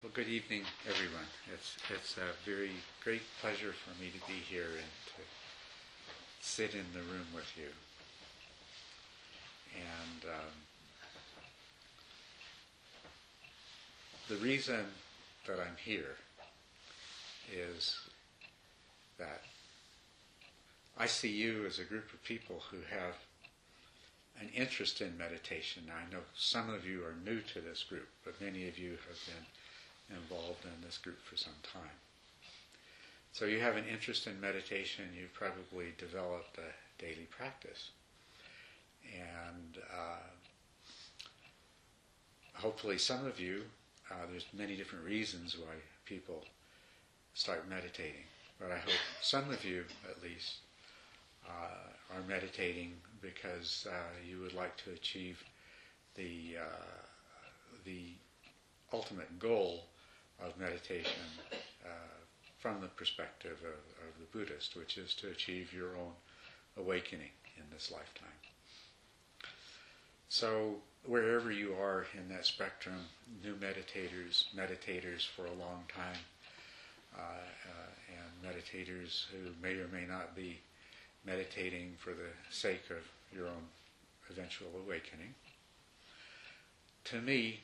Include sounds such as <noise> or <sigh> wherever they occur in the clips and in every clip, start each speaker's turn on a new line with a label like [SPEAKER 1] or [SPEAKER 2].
[SPEAKER 1] Well, good evening, everyone. It's it's a very great pleasure for me to be here and to sit in the room with you. And um, the reason that I'm here is that I see you as a group of people who have an interest in meditation. Now, I know some of you are new to this group, but many of you have been involved in this group for some time. So you have an interest in meditation, you've probably developed a daily practice. And uh, hopefully some of you, uh, there's many different reasons why people start meditating, but I hope some of you at least uh, are meditating because uh, you would like to achieve the, uh, the ultimate goal of meditation uh, from the perspective of, of the Buddhist, which is to achieve your own awakening in this lifetime. So, wherever you are in that spectrum, new meditators, meditators for a long time, uh, uh, and meditators who may or may not be meditating for the sake of your own eventual awakening. To me,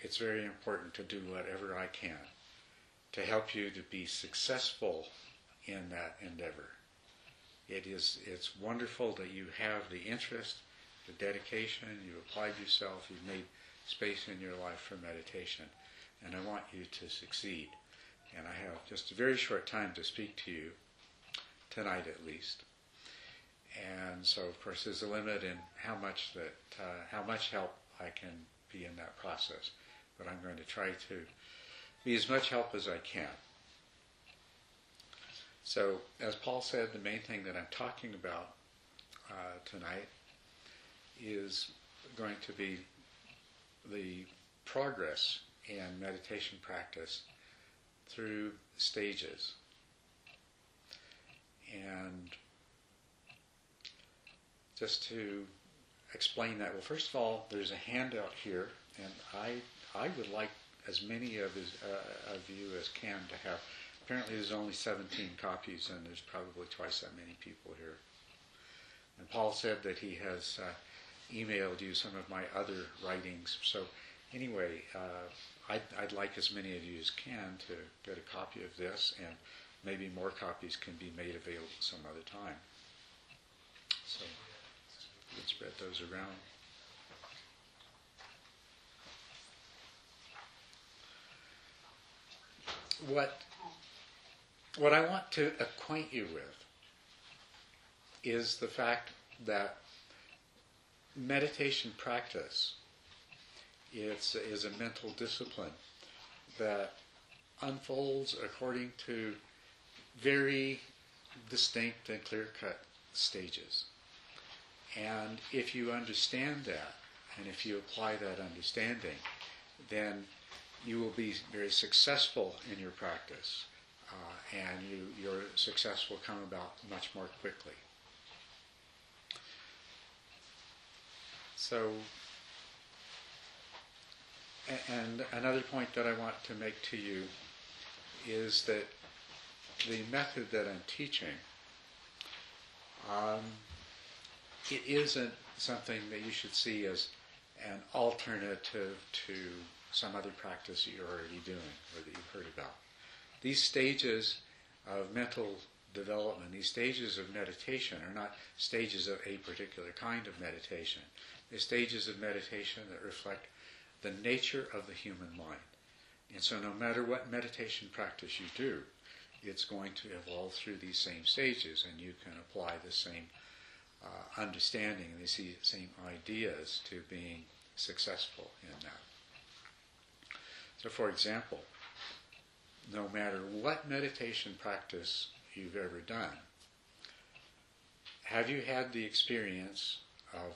[SPEAKER 1] it's very important to do whatever I can to help you to be successful in that endeavor. It is it's wonderful that you have the interest, the dedication, you've applied yourself, you've made space in your life for meditation, and I want you to succeed. And I have just a very short time to speak to you, tonight at least. And so, of course, there's a limit in how much that uh, how much help I can be in that process but I'm going to try to be as much help as I can. So, as Paul said, the main thing that I'm talking about uh, tonight is going to be the progress in meditation practice through stages. And just to explain that, well, first of all, there's a handout here, and I I would like as many of, his, uh, of you as can to have. Apparently, there's only 17 copies, and there's probably twice that many people here. And Paul said that he has uh, emailed you some of my other writings. So, anyway, uh, I'd, I'd like as many of you as can to get a copy of this, and maybe more copies can be made available some other time. So, let's spread those around. What what I want to acquaint you with is the fact that meditation practice is, is a mental discipline that unfolds according to very distinct and clear cut stages. And if you understand that, and if you apply that understanding, then you will be very successful in your practice, uh, and you, your success will come about much more quickly. So, and another point that I want to make to you is that the method that I'm teaching, um, it isn't something that you should see as an alternative to some other practice that you're already doing or that you've heard about. These stages of mental development, these stages of meditation, are not stages of a particular kind of meditation. They're stages of meditation that reflect the nature of the human mind. And so, no matter what meditation practice you do, it's going to evolve through these same stages, and you can apply the same uh, understanding and the same ideas to being successful in that. So, for example, no matter what meditation practice you've ever done, have you had the experience of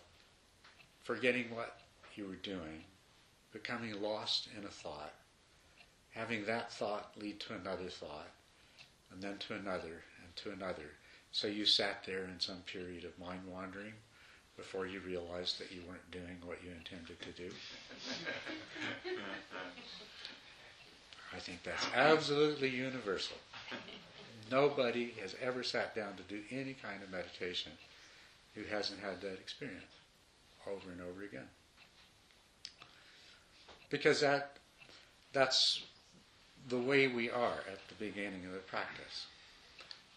[SPEAKER 1] forgetting what you were doing, becoming lost in a thought, having that thought lead to another thought, and then to another, and to another? So you sat there in some period of mind wandering before you realized that you weren't doing what you intended to do? I think that's absolutely universal. Nobody has ever sat down to do any kind of meditation who hasn't had that experience over and over again. Because that that's the way we are at the beginning of the practice.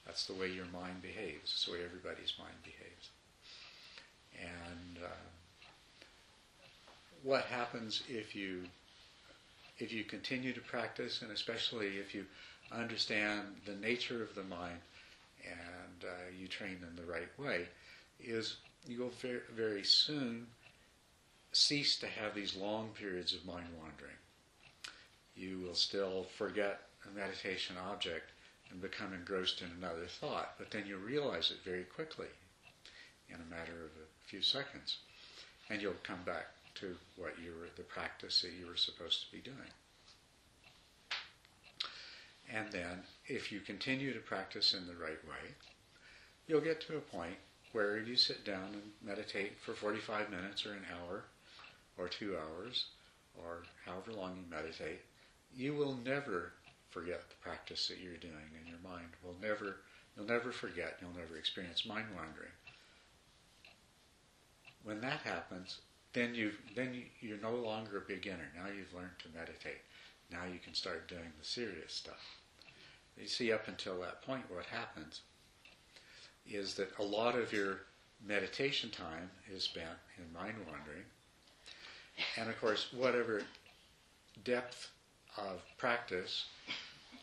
[SPEAKER 1] That's the way your mind behaves. It's the way everybody's mind behaves. And uh, what happens if you if you continue to practice, and especially if you understand the nature of the mind and uh, you train in the right way, is you will very, very soon cease to have these long periods of mind wandering. You will still forget a meditation object and become engrossed in another thought, but then you realize it very quickly in a matter of few seconds, and you'll come back to what you were the practice that you were supposed to be doing. And then, if you continue to practice in the right way, you'll get to a point where you sit down and meditate for 45 minutes or an hour or two hours or however long you meditate. You will never forget the practice that you're doing, and your mind will never, you'll never forget, you'll never experience mind wandering. When that happens, then you then you, you're no longer a beginner. Now you've learned to meditate. Now you can start doing the serious stuff. You see, up until that point, what happens is that a lot of your meditation time is spent in mind wandering. And of course, whatever depth of practice,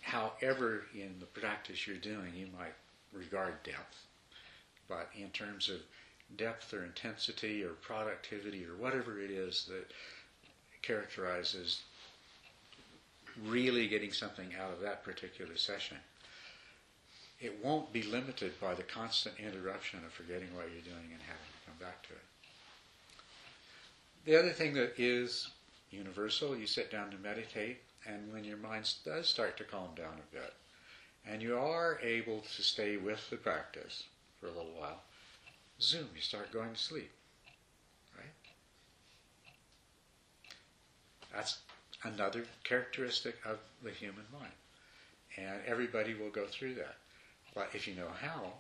[SPEAKER 1] however in the practice you're doing, you might regard depth. But in terms of depth or intensity or productivity or whatever it is that characterizes really getting something out of that particular session. It won't be limited by the constant interruption of forgetting what you're doing and having to come back to it. The other thing that is universal, you sit down to meditate, and when your mind does start to calm down a bit, and you are able to stay with the practice for a little while, zoom, you start going to sleep. Right? That's another characteristic of the human mind. And everybody will go through that. But if you know how,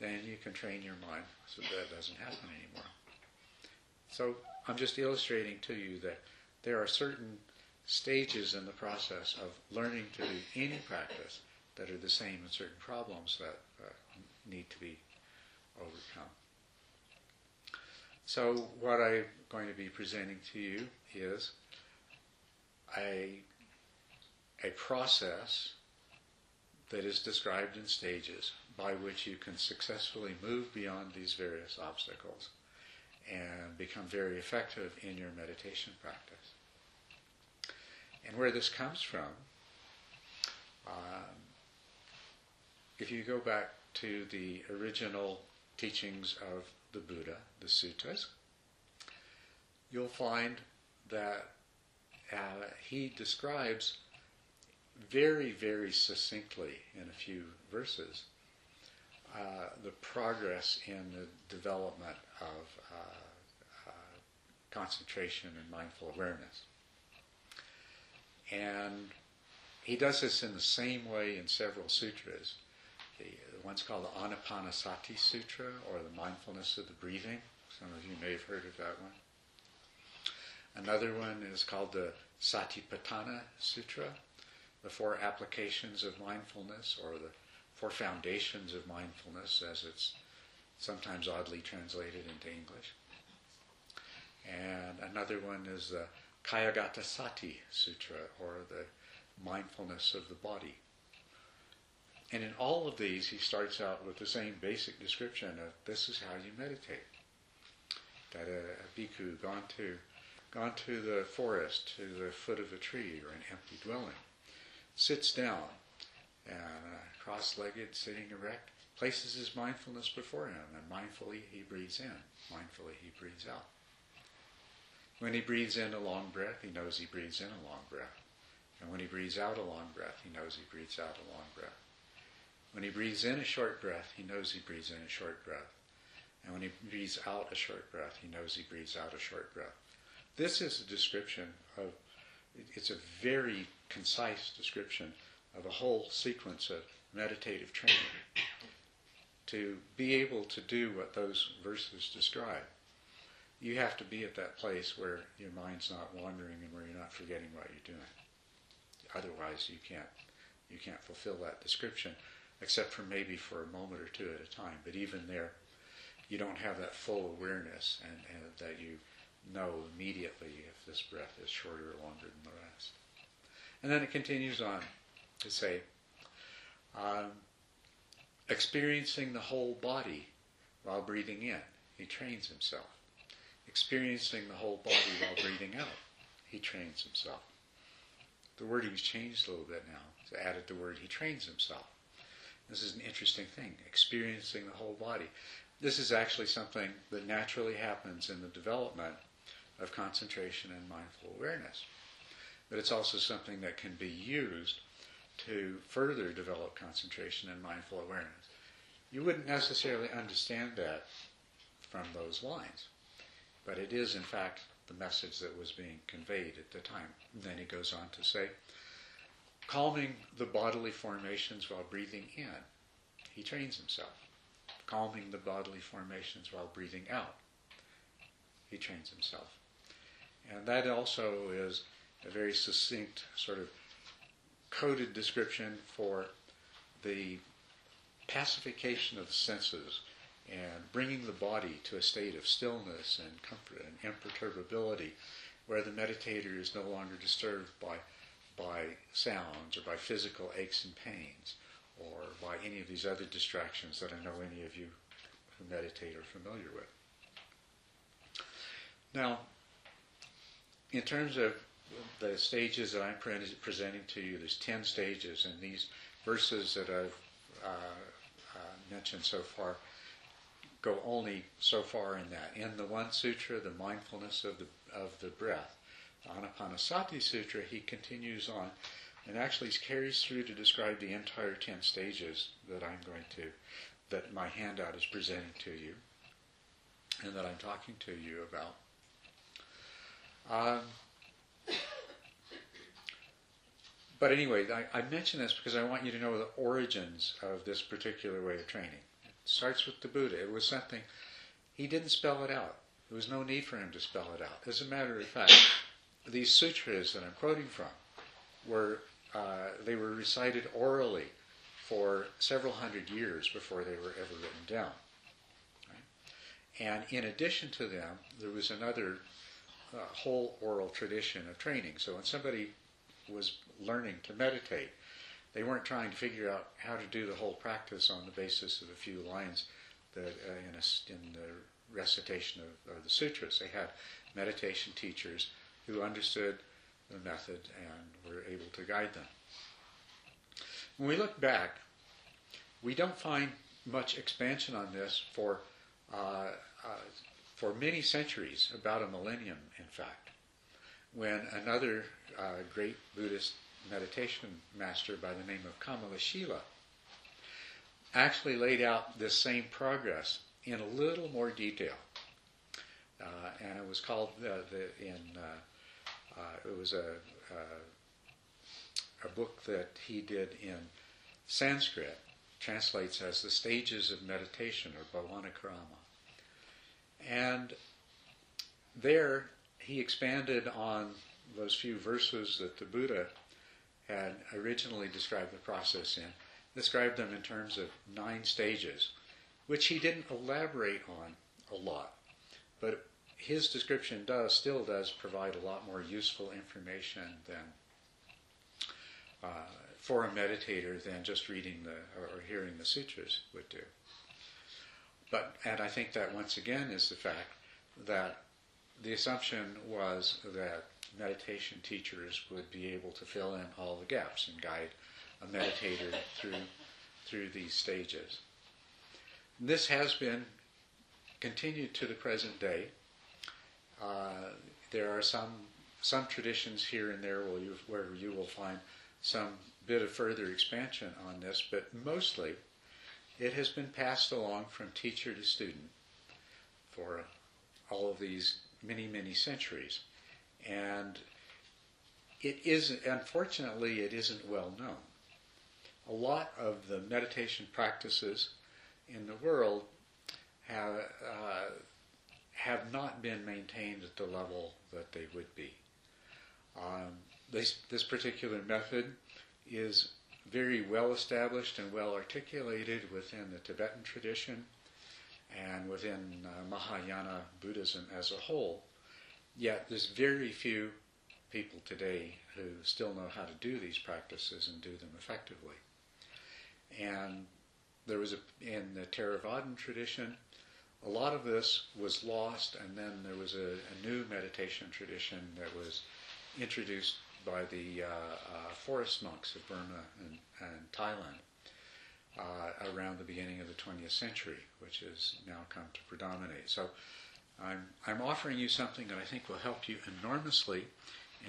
[SPEAKER 1] then you can train your mind so that doesn't happen anymore. So I'm just illustrating to you that there are certain stages in the process of learning to do any practice that are the same in certain problems that uh, need to be overcome. So what I'm going to be presenting to you is a, a process that is described in stages by which you can successfully move beyond these various obstacles and become very effective in your meditation practice. And where this comes from, um, if you go back to the original teachings of the Buddha, the suttas, you'll find that uh, he describes very, very succinctly in a few verses uh, the progress in the development of uh, uh, concentration and mindful awareness. And he does this in the same way in several sutras. The, one's called the Anapanasati Sutra, or the mindfulness of the breathing. Some of you may have heard of that one. Another one is called the Satipatthana Sutra, the four applications of mindfulness, or the four foundations of mindfulness, as it's sometimes oddly translated into English. And another one is the Kayagata Sati Sutra, or the mindfulness of the body. And in all of these, he starts out with the same basic description of this is how you meditate. That a, a bhikkhu gone to gone to the forest, to the foot of a tree or an empty dwelling, sits down, and uh, cross-legged, sitting erect, places his mindfulness before him, and mindfully he breathes in, mindfully he breathes out. When he breathes in a long breath, he knows he breathes in a long breath. And when he breathes out a long breath, he knows he breathes out a long breath. When he breathes in a short breath, he knows he breathes in a short breath. And when he breathes out a short breath, he knows he breathes out a short breath. This is a description of It's a very concise description of a whole sequence of meditative training to be able to do what those verses describe. You have to be at that place where your mind's not wandering and where you're not forgetting what you're doing. Otherwise, you can't you can't fulfill that description, except for maybe for a moment or two at a time. But even there, you don't have that full awareness and, and that you know immediately if this breath is shorter or longer than the rest. And then it continues on to say, um, experiencing the whole body while breathing in. He trains himself. Experiencing the whole body while breathing out. He trains himself. The wording's changed a little bit now. It's added the word he trains himself. This is an interesting thing, experiencing the whole body. This is actually something that naturally happens in the development of concentration and mindful awareness. But it's also something that can be used to further develop concentration and mindful awareness. You wouldn't necessarily understand that from those lines, but it is, in fact, the message that was being conveyed at the time. And then he goes on to say, calming the bodily formations while breathing in. He trains himself. Calming the bodily formations while breathing out. He trains himself. And that also is a very succinct sort of coded description for the pacification of the senses and bringing the body to a state of stillness and comfort and imperturbability where the meditator is no longer disturbed by, by sounds or by physical aches and pains or by any of these other distractions that I know any of you who meditate are familiar with. Now, in terms of the stages that I'm presenting to you, there's 10 stages, and these verses that I've uh, uh, mentioned so far go only so far in that. In the one sutra, the mindfulness of the of the breath, Anapanasati Sutra, he continues on, and actually carries through to describe the entire ten stages that I'm going to, that my handout is presenting to you, and that I'm talking to you about. Um, but anyway, I, I mention this because I want you to know the origins of this particular way of training It starts with the Buddha. It was something, he didn't spell it out. There was no need for him to spell it out. As a matter of fact, these sutras that I'm quoting from were, uh, they were recited orally for several hundred years before they were ever written down. Right? And in addition to them, there was another uh, whole oral tradition of training. So when somebody was learning to meditate, they weren't trying to figure out how to do the whole practice on the basis of a few lines that uh, in, a, in the recitation of, of the sutras. They had meditation teachers who understood the method and were able to guide them. When we look back, we don't find much expansion on this for uh, uh, for many centuries, about a millennium, in fact, when another uh, great Buddhist meditation master by the name of Kamalashila actually laid out this same progress in a little more detail. Uh, and it was called uh, the, in uh, Uh, it was a, uh, a book that he did in Sanskrit, translates as the stages of meditation or Bhavanakrama. And there he expanded on those few verses that the Buddha had originally described the process in, described them in terms of nine stages, which he didn't elaborate on a lot. But his description does still does provide a lot more useful information than uh, for a meditator than just reading the or, hearing the sutras would do. But and I think that once again is the fact that the assumption was that meditation teachers would be able to fill in all the gaps and guide a meditator through through these stages. This has been continued to the present day. Uh, there are some some traditions here and there where you, where you will find some bit of further expansion on this, but mostly it has been passed along from teacher to student for all of these many, many centuries. And it isn't, unfortunately, it isn't well known. A lot of the meditation practices in the world have, uh, have not been maintained at the level that they would be. Um, this, this particular method is very well established and well articulated within the Tibetan tradition and within uh, Mahayana Buddhism as a whole. Yet there's very few people today who still know how to do these practices and do them effectively. And there was a, in the Theravadan tradition, a lot of this was lost, and then there was a, a new meditation tradition that was introduced by the uh, uh, forest monks of Burma and, and Thailand uh, around the beginning of the 20th century, which has now come to predominate. So I'm, I'm offering you something that I think will help you enormously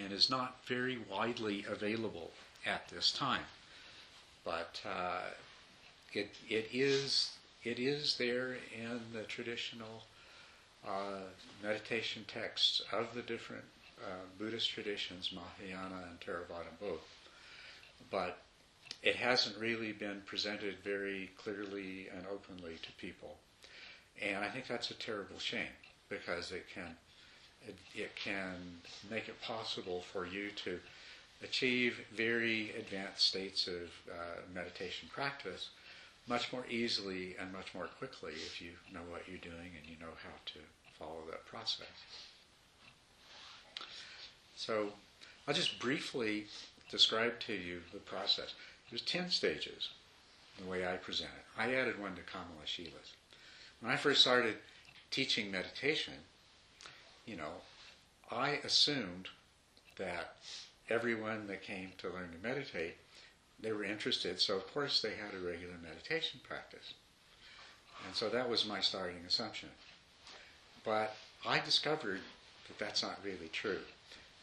[SPEAKER 1] and is not very widely available at this time. But uh, it, it, is, it is there in the traditional uh, meditation texts of the different uh, Buddhist traditions, Mahayana and Theravada both. But it hasn't really been presented very clearly and openly to people. And I think that's a terrible shame because it can it, it can make it possible for you to achieve very advanced states of uh, meditation practice much more easily and much more quickly if you know what you're doing and you know how to follow that process. So I'll just briefly describe to you the process. There's 10 stages, the way I present it. I added one to Kamalashila's. When I first started teaching meditation, you know, I assumed that everyone that came to learn to meditate, they were interested, so of course they had a regular meditation practice. And so that was my starting assumption. But I discovered that that's not really true.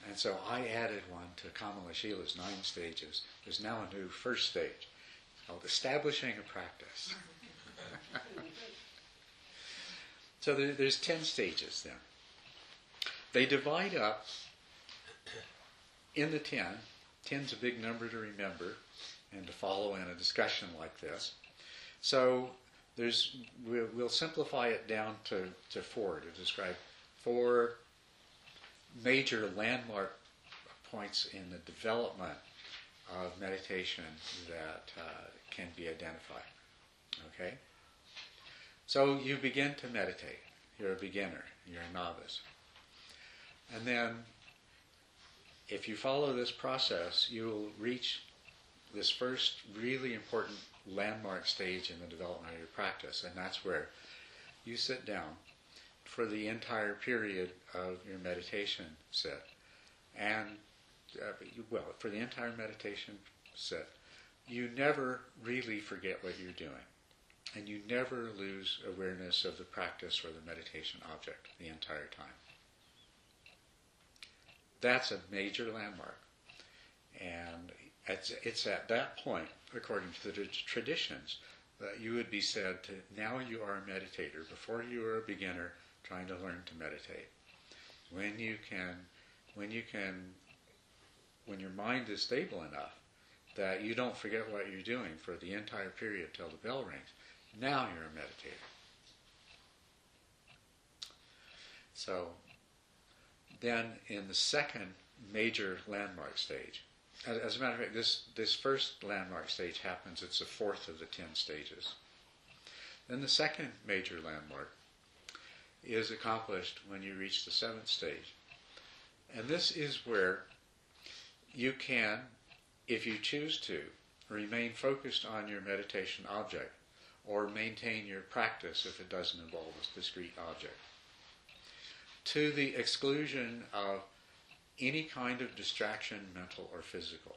[SPEAKER 1] And so I added one to Kamalashila's nine stages. There's now a new first stage called establishing a practice. <laughs> so there, there's ten stages then. They divide up in the ten. Ten's a big number to remember and to follow in a discussion like this. So there's we'll, we'll simplify it down to, to four to describe four major landmark points in the development of meditation that uh, can be identified. Okay? So you begin to meditate. You're a beginner, you're a novice. And then, if you follow this process, you will reach this first really important landmark stage in the development of your practice, and that's where you sit down for the entire period of your meditation set. And, uh, well, for the entire meditation set, you never really forget what you're doing. And you never lose awareness of the practice or the meditation object the entire time. That's a major landmark. And it's, it's at that point, according to the traditions, that you would be said to now you are a meditator. Before you were a beginner, trying to learn to meditate. When you can, when you can, when your mind is stable enough that you don't forget what you're doing for the entire period till the bell rings, now you're a meditator. So then in the second major landmark stage, as a matter of fact, this, this first landmark stage happens, it's the fourth of the ten stages. Then the second major landmark is accomplished when you reach the seventh stage. And this is where you can, if you choose to, remain focused on your meditation object or maintain your practice if it doesn't involve a discrete object. To the exclusion of any kind of distraction, mental or physical.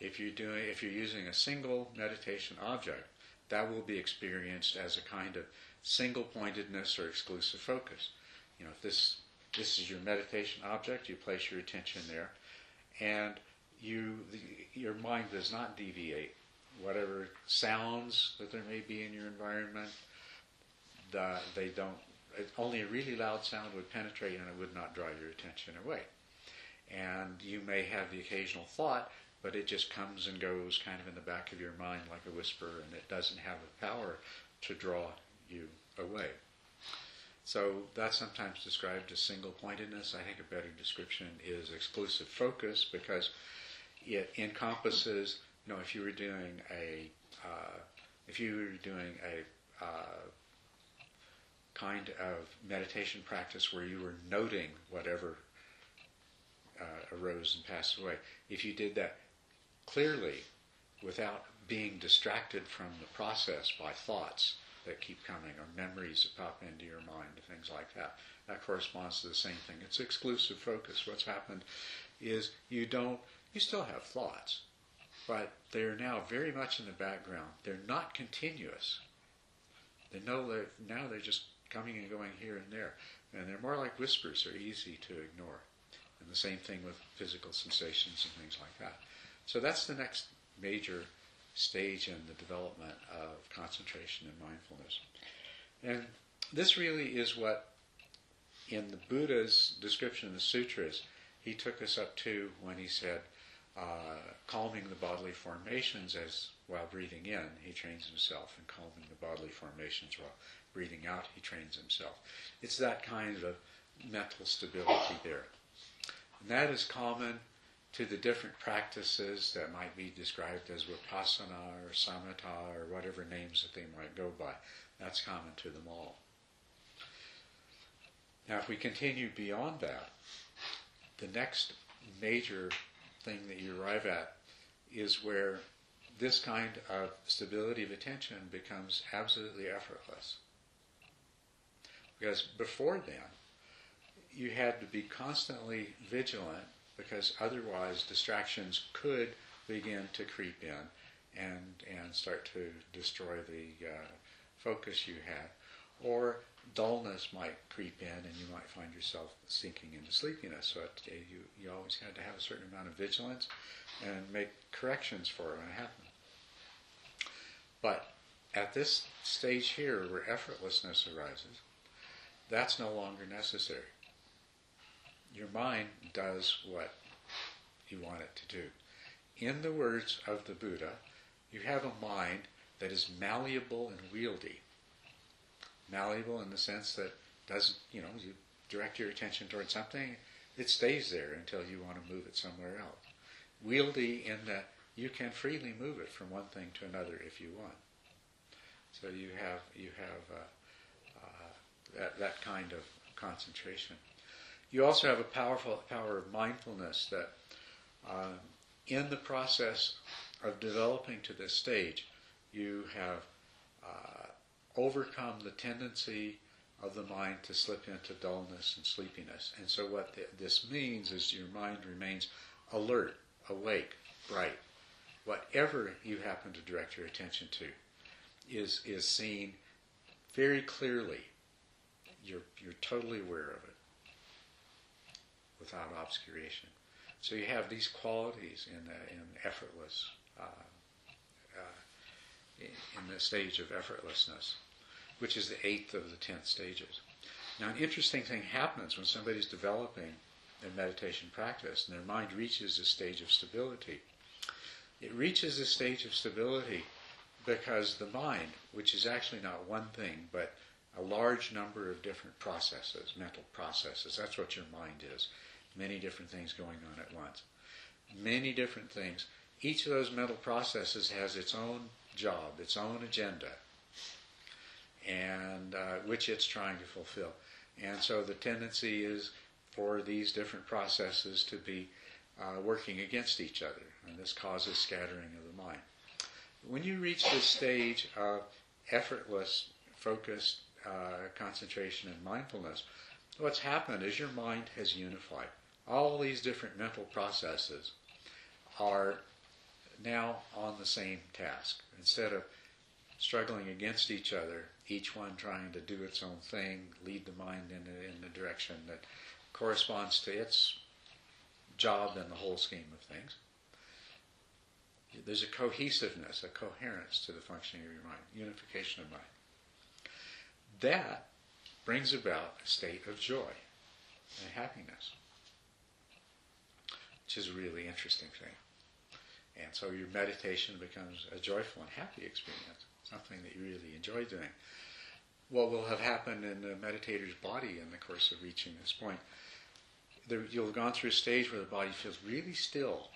[SPEAKER 1] If you're doing if you're using a single meditation object, that will be experienced as a kind of single pointedness or exclusive focus. You know, if this this is your meditation object, you place your attention there, and you the, your mind does not deviate. Whatever sounds that there may be in your environment, the, they don't. Only a really loud sound would penetrate, and it would not draw your attention away. and you may have the occasional thought, but it just comes and goes kind of in the back of your mind like a whisper, and it doesn't have the power to draw you away. So that's sometimes described as single pointedness. I think a better description is exclusive focus because it encompasses, you know, if you were doing a, uh, if you were doing a uh, kind of meditation practice where you were noting whatever uh, arose and passed away, if you did that clearly without being distracted from the process by thoughts that keep coming or memories that pop into your mind, things like that, that corresponds to the same thing. It's exclusive focus. What's happened is you don't, you still have thoughts, but they're now very much in the background. They're not continuous. They know that now they're just coming and going here and there. And they're more like whispers, they're easy to ignore. And the same thing with physical sensations and things like that. So that's the next major stage in the development of concentration and mindfulness. And this really is what, in the Buddha's description of the sutras, he took us up to when he said, uh, calming the bodily formations as while breathing in, he trains himself, in calming the bodily formations while breathing out, he trains himself. It's that kind of mental stability there. And that is common to the different practices that might be described as vipassana or samatha or whatever names that they might go by. That's common to them all. Now, if we continue beyond that, the next major thing that you arrive at is where this kind of stability of attention becomes absolutely effortless. Because before then, you had to be constantly vigilant because otherwise distractions could begin to creep in and, and start to destroy the uh, focus you had. Or dullness might creep in and you might find yourself sinking into sleepiness. So it, you, you always had to have a certain amount of vigilance and make corrections for it when it happened. But at this stage here where effortlessness arises, that's no longer necessary. Your mind does what you want it to do. In the words of the Buddha, you have a mind that is malleable and wieldy. Malleable in the sense that doesn't, you know, you direct your attention towards something, it stays there until you want to move it somewhere else. Wieldy in that you can freely move it from one thing to another if you want. So you have you have uh, that that kind of concentration. You also have a powerful power of mindfulness that, uh, in the process of developing to this stage, you have uh, overcome the tendency of the mind to slip into dullness and sleepiness. And so, what th- this means is your mind remains alert, awake, bright. Whatever you happen to direct your attention to is, is seen very clearly. You're, you're totally aware of it without obscuration. So you have these qualities in, the, in effortless, uh, uh, in the stage of effortlessness, which is the eighth of the tenth stages. Now, an interesting thing happens when somebody's developing their meditation practice and their mind reaches a stage of stability. It reaches a stage of stability because the mind, which is actually not one thing, but a large number of different processes, mental processes, that's what your mind is. Many different things going on at once. Many different things. Each of those mental processes has its own job, its own agenda, and uh, which it's trying to fulfill. And so the tendency is for these different processes to be uh, working against each other, and this causes scattering of the mind. When you reach this stage of effortless, focused uh, concentration and mindfulness, what's happened is your mind has unified. All these different mental processes are now on the same task. Instead of struggling against each other, each one trying to do its own thing, lead the mind in, in the direction that corresponds to its job in the whole scheme of things. There's a cohesiveness, a coherence to the functioning of your mind, unification of mind. That brings about a state of joy and happiness. which is a really interesting thing. And so your meditation becomes a joyful and happy experience, something that you really enjoy doing. What will have happened in the meditator's body in the course of reaching this point? There, you'll have gone through a stage where the body feels really still,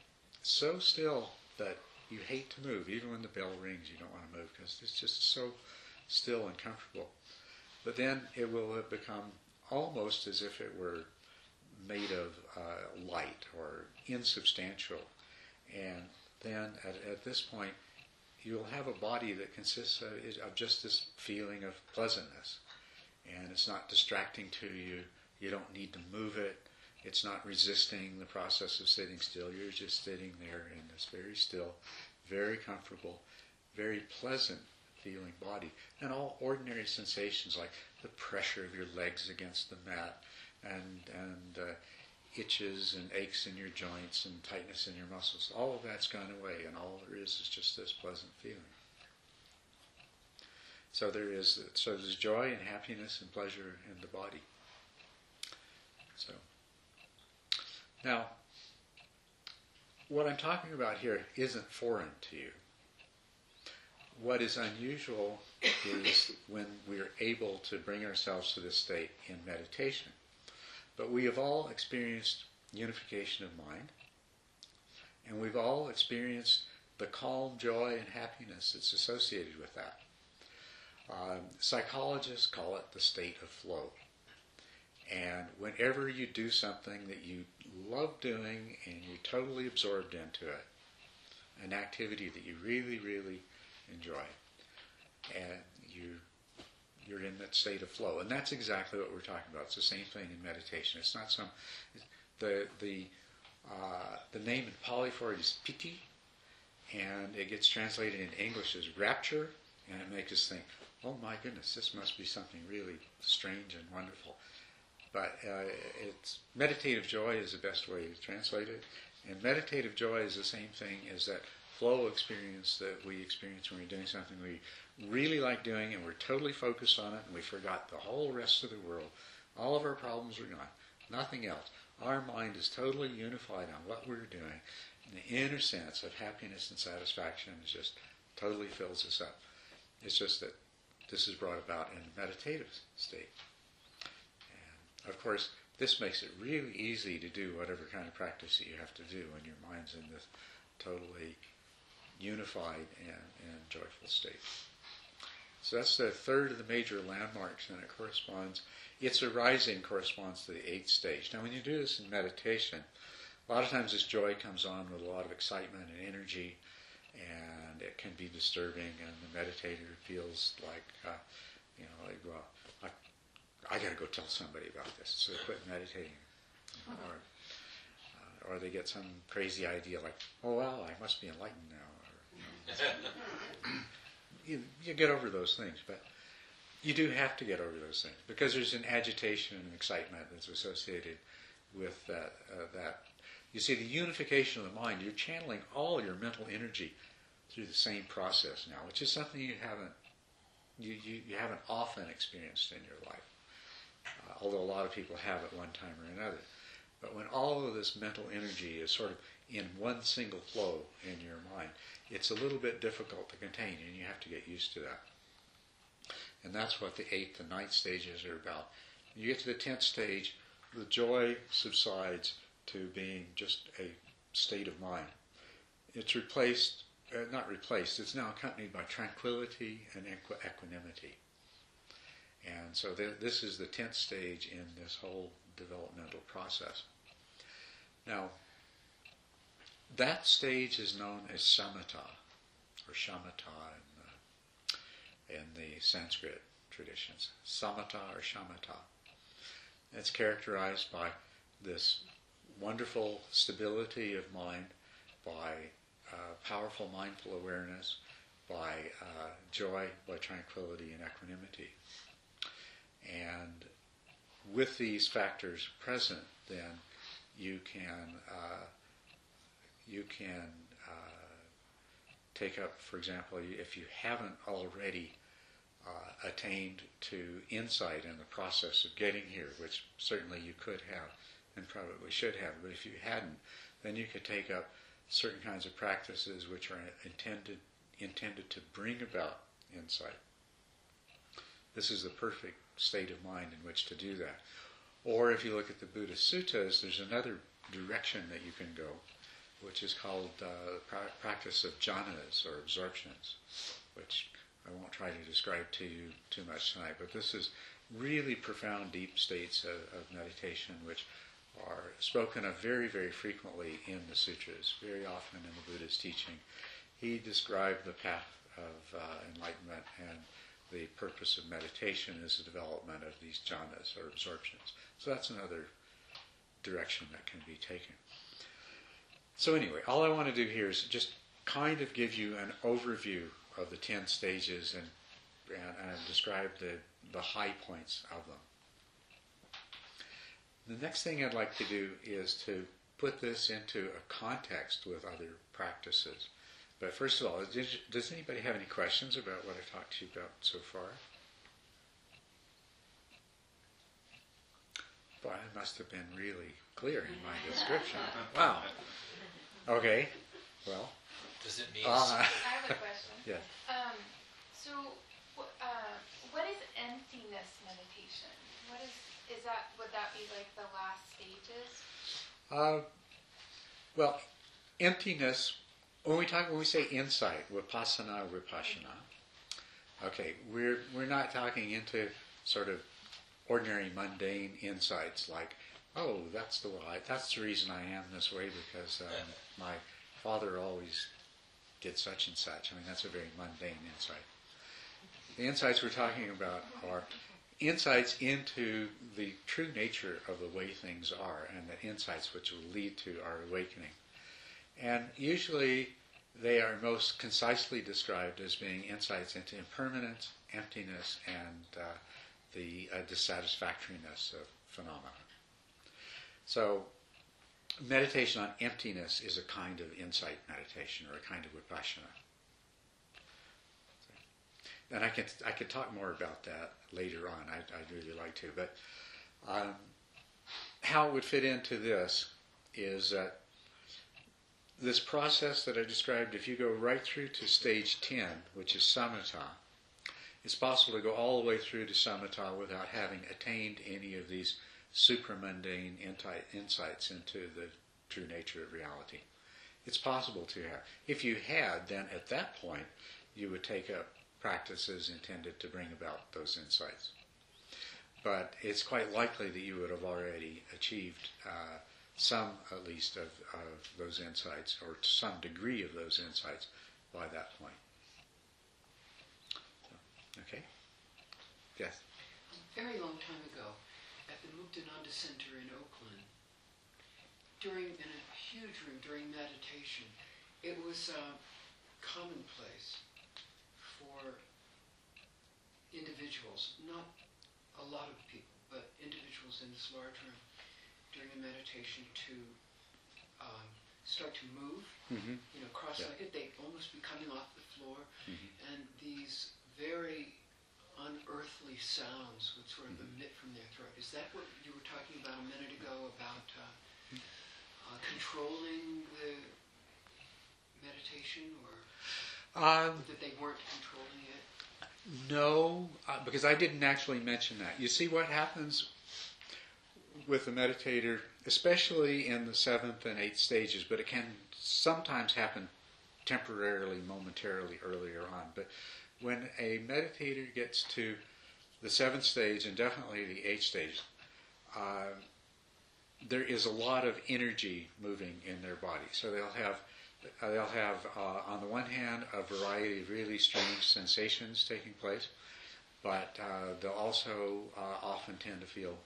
[SPEAKER 1] so still that you hate to move. Even when the bell rings, you don't want to move because it's just so still and comfortable. But then it will have become almost as if it were made of uh, light or insubstantial. And then at, at, this point, you'll have a body that consists of, of just this feeling of pleasantness. And it's not distracting to you. You don't need to move it. It's not resisting the process of sitting still. You're just sitting there and it's very still, very comfortable, very pleasant feeling body. And all ordinary sensations like the pressure of your legs against the mat and, and uh, itches and aches in your joints and tightness in your muscles. All of that's gone away, and all there is is just this pleasant feeling. So there is so there's joy and happiness and pleasure in the body. So now what I'm talking about here isn't foreign to you. What is unusual is when we're able to bring ourselves to this state in meditation. But we have all experienced unification of mind, and we've all experienced the calm, joy, and happiness that's associated with that. Um, psychologists call it the state of flow. And whenever you do something that you love doing and you're totally absorbed into it, an activity that you really, really enjoy, and you you're in that state of flow, and that's exactly what we're talking about. It's the same thing in meditation. It's not some the the uh, the name in Pali for it is piti, and it gets translated in English as rapture, and it makes us think, oh my goodness, this must be something really strange and wonderful. But uh, it's meditative joy is the best way to translate it, and meditative joy is the same thing as that flow experience that we experience when we're doing something we really like doing and we're totally focused on it and we forgot the whole rest of the world. All of our problems are gone. Nothing else. Our mind is totally unified on what we're doing. And the inner sense of happiness and satisfaction is just totally fills us up. It's just that this is brought about in a meditative state. And of course, this makes it really easy to do whatever kind of practice that you have to do when your mind's in this totally unified and, and joyful state. So that's the third of the major landmarks, and it corresponds, its arising corresponds to the eighth stage. Now, when you do this in meditation, a lot of times this joy comes on with a lot of excitement and energy, and it can be disturbing, and the meditator feels like, uh, you know, like, well, I, I got to go tell somebody about this, so they quit meditating. Or, uh, or they get some crazy idea like, oh, well, I must be enlightened now <coughs> you, you get over those things, but you do have to get over those things because there's an agitation and excitement that's associated with that. Uh, that you see, the unification of the mind. You're channeling all your mental energy through the same process now, which is something you haven't you, you, you haven't often experienced in your life. Uh, although a lot of people have at one time or another. But when all of this mental energy is sort of in one single flow in your mind, it's a little bit difficult to contain, and you have to get used to that. And that's what the eighth and ninth stages are about. You get to the tenth stage, the joy subsides to being just a state of mind. It's replaced, uh, not replaced, it's now accompanied by tranquility and equanimity. And so th- this is the tenth stage in this whole developmental process. Now, that stage is known as samatha, or shamatha in the, in the Sanskrit traditions. Samatha or shamatha. It's characterized by this wonderful stability of mind, by uh, powerful mindful awareness, by uh, joy, by tranquility and equanimity. And with these factors present, then you can uh, you can uh, take up, for example, if you haven't already uh, attained to insight in the process of getting here, which certainly you could have and probably should have, but if you hadn't, then you could take up certain kinds of practices which are intended intended to bring about insight. This is the perfect state of mind in which to do that. Or if you look at the Buddhist suttas, there's another direction that you can go, which is called uh, pra- practice of jhanas or absorptions, which I won't try to describe to you too much tonight. But this is really profound, deep states of, of meditation, which are spoken of very, very frequently in the sutras, very often in the Buddha's teaching. He described the path of uh, enlightenment and the purpose of meditation is the development of these jhanas or absorptions. So that's another direction that can be taken. So anyway, all I want to do here is just kind of give you an overview of the ten stages and and, and describe the, the high points of them. The next thing I'd like to do is to put this into a context with other practices. But first of all, does anybody have any questions about what I've talked to you about so far? Boy, I must have been really clear in my description. Wow. Okay. Well.
[SPEAKER 2] Does it mean?
[SPEAKER 1] Uh,
[SPEAKER 3] I have a question. <laughs>
[SPEAKER 1] yes.
[SPEAKER 3] Um, so, wh- uh, what is emptiness meditation? What is is that? Would that be like the last stages?
[SPEAKER 1] Uh, well, emptiness. When we talk, when we say insight, vipassana, vipassana. Okay, we're we're not talking into sort of ordinary mundane insights like, oh, that's the why. That's the reason I am this way because um, my father always did such and such. I mean, that's a very mundane insight. The insights we're talking about are insights into the true nature of the way things are and the insights which will lead to our awakening. And usually they are most concisely described as being insights into impermanence, emptiness, and uh, the uh, dissatisfactoriness of phenomena. So, meditation on emptiness is a kind of insight meditation or a kind of vipassana. And I could I could talk more about that later on. I, I'd really like to, but um, how it would fit into this is that this process that I described. If you go right through to stage ten, which is samatha, it's possible to go all the way through to samatha without having attained any of these supramundane insights into the true nature of reality. It's possible to have. If you had, then at that point, you would take up practices intended to bring about those insights. But it's quite likely that you would have already achieved uh, some, at least, of, of those insights, or some degree of those insights by that point. Okay? Yes?
[SPEAKER 4] A very long time ago, the Muktananda Center in Oakland, during in a huge room during meditation, it was uh, commonplace for individuals, not a lot of people, but individuals in this large room during a meditation to um, start to move,
[SPEAKER 1] Mm-hmm.
[SPEAKER 4] you know, cross-legged. They'd almost be coming off the floor,
[SPEAKER 1] Mhm.
[SPEAKER 4] and these very unearthly sounds would sort of emit from their throat. Is that what you were talking about a minute ago about uh, uh, controlling the meditation, or
[SPEAKER 1] Um,
[SPEAKER 4] that they weren't controlling it?
[SPEAKER 1] No, uh, because I didn't actually mention that. You see what happens with the meditator, especially in the seventh and eighth stages, but it can sometimes happen temporarily, momentarily earlier on. But when a meditator gets to the seventh stage and definitely the eighth stage, uh, there is a lot of energy moving in their body. So they'll have they'll have uh, on the one hand a variety of really strange sensations taking place, but uh, they'll also uh, often tend to feel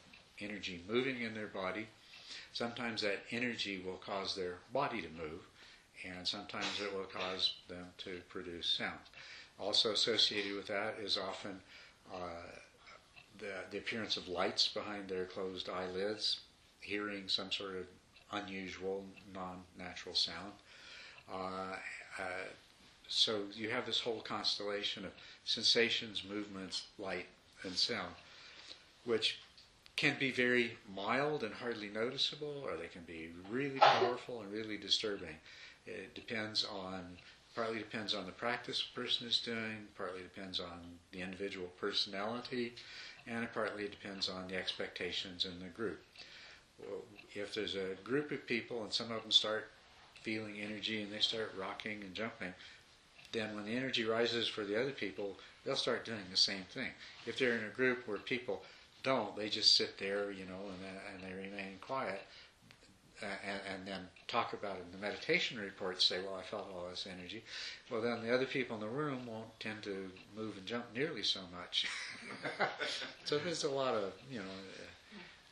[SPEAKER 1] energy moving in their body. Sometimes that energy will cause their body to move, and sometimes it will cause them to produce sound. Also associated with that is often uh, the, the appearance of lights behind their closed eyelids, hearing some sort of unusual, non-natural sound. Uh, uh, so you have this whole constellation of sensations, movements, light, and sound, which can be very mild and hardly noticeable, or they can be really powerful and really disturbing. It depends on, partly depends on the practice a person is doing, partly depends on the individual personality, and it partly depends on the expectations in the group. If there's a group of people and some of them start feeling energy and they start rocking and jumping, then when the energy rises for the other people, they'll start doing the same thing. If they're in a group where people don't, they just sit there, you know, and, uh, and they remain quiet, and, and then talk about it in the meditation report, say, well, I felt all this energy. Well, then the other people in the room won't tend to move and jump nearly so much. <laughs> so there's a lot of, you know,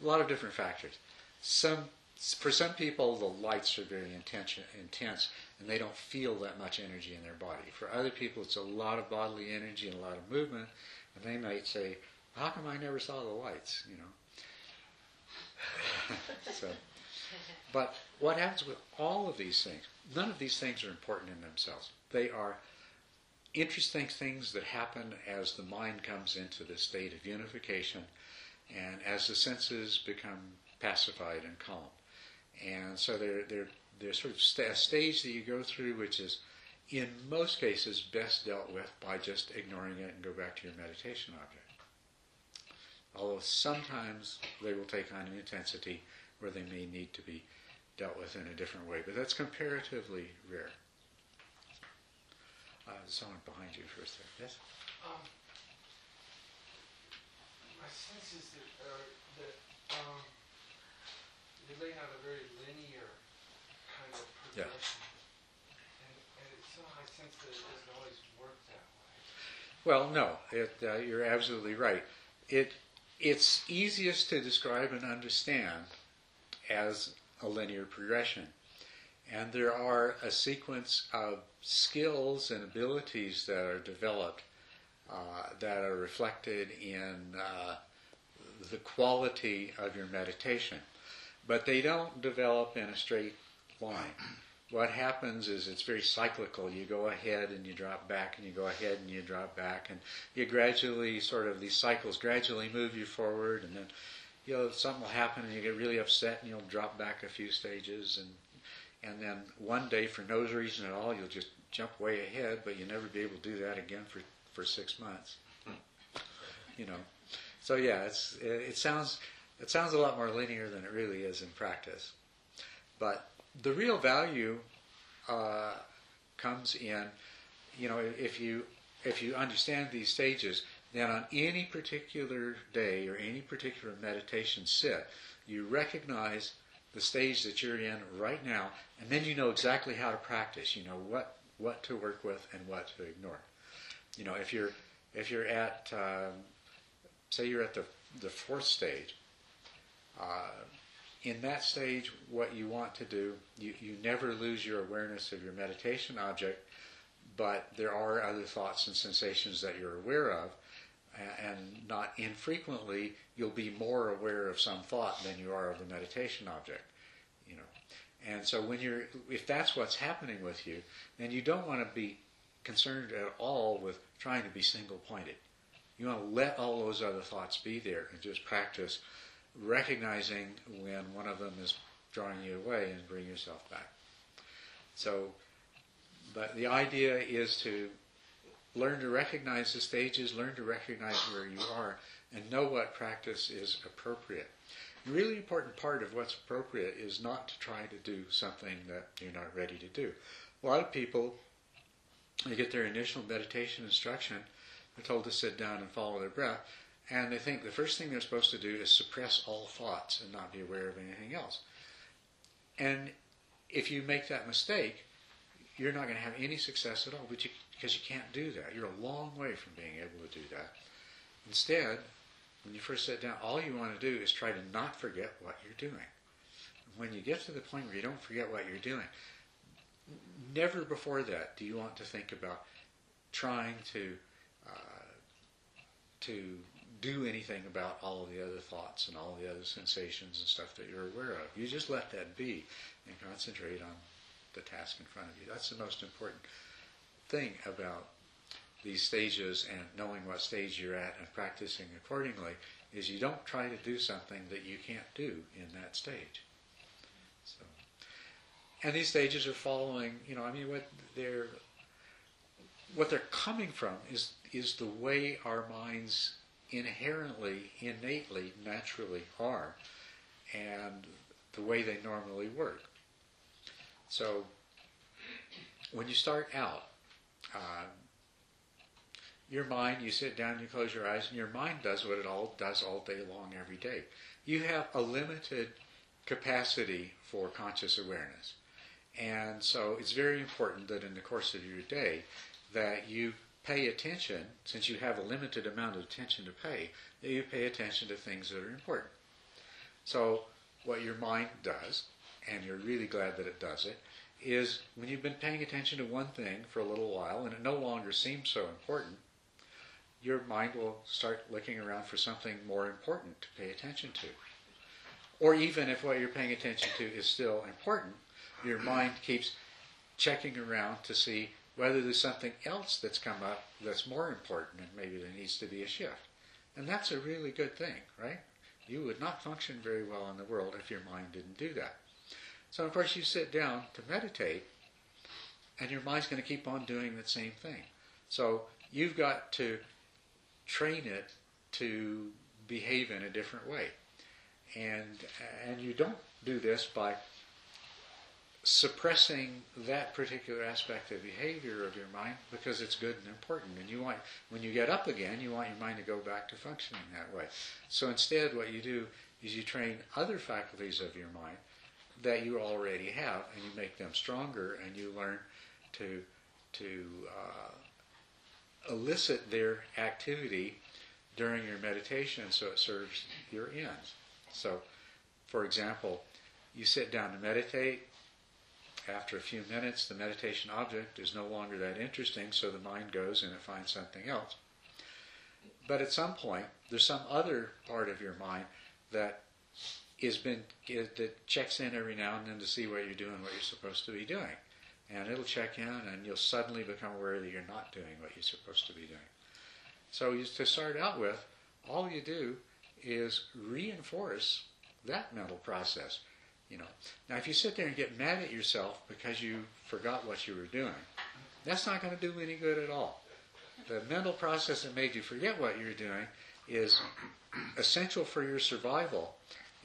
[SPEAKER 1] a lot of different factors. Some, for some people, the lights are very intense, intense, and they don't feel that much energy in their body. For other people, it's a lot of bodily energy and a lot of movement, and they might say, "How come I never saw the lights?" You know. <laughs> so, but what happens with all of these things? None of these things are important in themselves. They are interesting things that happen as the mind comes into this state of unification and as the senses become pacified and calm. And so they're, they're, they're sort of st- a stage that you go through, which is in most cases best dealt with by just ignoring it and go back to your meditation object. Although sometimes they will take on an intensity where they may need to be dealt with in a different way, but that's comparatively rare. Uh, someone behind you for a second. Yes?
[SPEAKER 2] Um, my sense is that, uh, that um, you're laying out a very linear kind of
[SPEAKER 1] Yeah.
[SPEAKER 2] And, and it somehow I sense that it doesn't always work that way.
[SPEAKER 1] Well, no, it, uh, you're absolutely right. It it's easiest to describe and understand as a linear progression, and there are a sequence of skills and abilities that are developed uh, that are reflected in uh, the quality of your meditation, but they don't develop in a straight line. What happens is it's very cyclical. You go ahead and you drop back, and you go ahead and you drop back, and you gradually sort of these cycles gradually move you forward, and then you know something will happen, and you get really upset, and you'll drop back a few stages, and and then one day for no reason at all, you'll just jump way ahead, but you'll never be able to do that again for for six months. You know, so yeah, it's it, it sounds it sounds a lot more linear than it really is in practice, but the real value uh, comes in, you know, if you if you understand these stages, then on any particular day or any particular meditation sit, you recognize the stage that you're in right now, and then you know exactly how to practice. You know what what to work with and what to ignore. You know, if you're if you're at um, say you're at the the fourth stage. Uh, in that stage, what you want to do, you, you never lose your awareness of your meditation object, but there are other thoughts and sensations that you're aware of, and not infrequently you'll be more aware of some thought than you are of the meditation object. You know, and so when you're, if that's what's happening with you, then you don't want to be concerned at all with trying to be single pointed. You want to let all those other thoughts be there and just practice recognizing when one of them is drawing you away and bring yourself back. So, but the idea is to learn to recognize the stages, learn to recognize where you are, and know what practice is appropriate. Really important part of what's appropriate is not to try to do something that you're not ready to do. A lot of people, they get their initial meditation instruction, they're told to sit down and follow their breath, and they think the first thing they're supposed to do is suppress all thoughts and not be aware of anything else. And if you make that mistake, you're not going to have any success at all but you, because you can't do that. You're a long way from being able to do that. Instead, when you first sit down, all you want to do is try to not forget what you're doing. When you get to the point where you don't forget what you're doing, never before that do you want to think about trying to uh, to do anything about all of the other thoughts and all the other sensations and stuff that you're aware of. You just let that be and concentrate on the task in front of you. That's the most important thing about these stages and knowing what stage you're at and practicing accordingly is you don't try to do something that you can't do in that stage. So, and these stages are following, you know, I mean, what they're what they're coming from is is the way our minds inherently, innately, naturally are, and the way they normally work. So, when you start out, uh, your mind, you sit down, you close your eyes, and your mind does what it all does all day long, every day. You have a limited capacity for conscious awareness. And so it's very important that in the course of your day that you pay attention, since you have a limited amount of attention to pay, that you pay attention to things that are important. So what your mind does, and you're really glad that it does it, is when you've been paying attention to one thing for a little while and it no longer seems so important, your mind will start looking around for something more important to pay attention to. Or even if what you're paying attention to is still important, your mind keeps checking around to see whether there's something else that's come up that's more important and maybe there needs to be a shift. And that's a really good thing, right? You would not function very well in the world if your mind didn't do that. So, of course, you sit down to meditate, and your mind's going to keep on doing the same thing. So, you've got to train it to behave in a different way. And, and you don't do this by suppressing that particular aspect of behavior of your mind because it's good and important and you want when you get up again you want your mind to go back to functioning that way so instead what you do is you train other faculties of your mind that you already have and you make them stronger and you learn to to uh, elicit their activity during your meditation so it serves your ends so for example you sit down to meditate after a few minutes, the meditation object is no longer that interesting, so the mind goes and it finds something else. But at some point, there's some other part of your mind that is been that checks in every now and then to see what you're doing, what you're supposed to be doing, and it'll check in, and you'll suddenly become aware that you're not doing what you're supposed to be doing. So you, to start out with, all you do is reinforce that mental process. You know. Now, if you sit there and get mad at yourself because you forgot what you were doing, that's not going to do any good at all. The mental process that made you forget what you're doing is essential for your survival,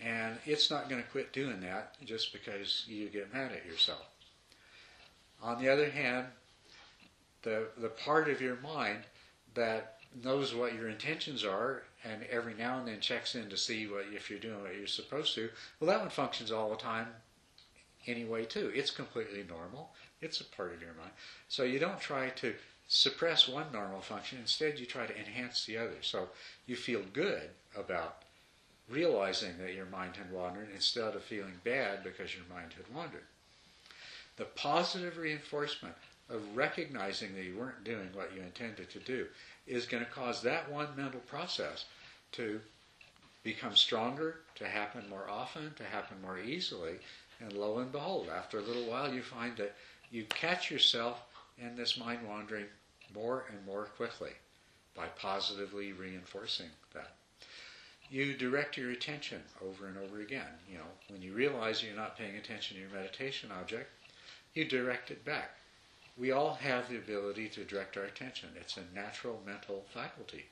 [SPEAKER 1] and it's not going to quit doing that just because you get mad at yourself. On the other hand, the the part of your mind that knows what your intentions are and every now and then checks in to see what if you're doing what you're supposed to. Well, that one functions all the time anyway too. It's completely normal. It's a part of your mind. So you don't try to suppress one normal function. Instead, you try to enhance the other. So you feel good about realizing that your mind had wandered instead of feeling bad because your mind had wandered. The positive reinforcement of recognizing that you weren't doing what you intended to do is going to cause that one mental process to become stronger, to happen more often, to happen more easily. And lo and behold, after a little while, you find that you catch yourself in this mind wandering more and more quickly by positively reinforcing that. You direct your attention over and over again. You know, when you realize you're not paying attention to your meditation object, you direct it back. We all have the ability to direct our attention. It's a natural mental faculty.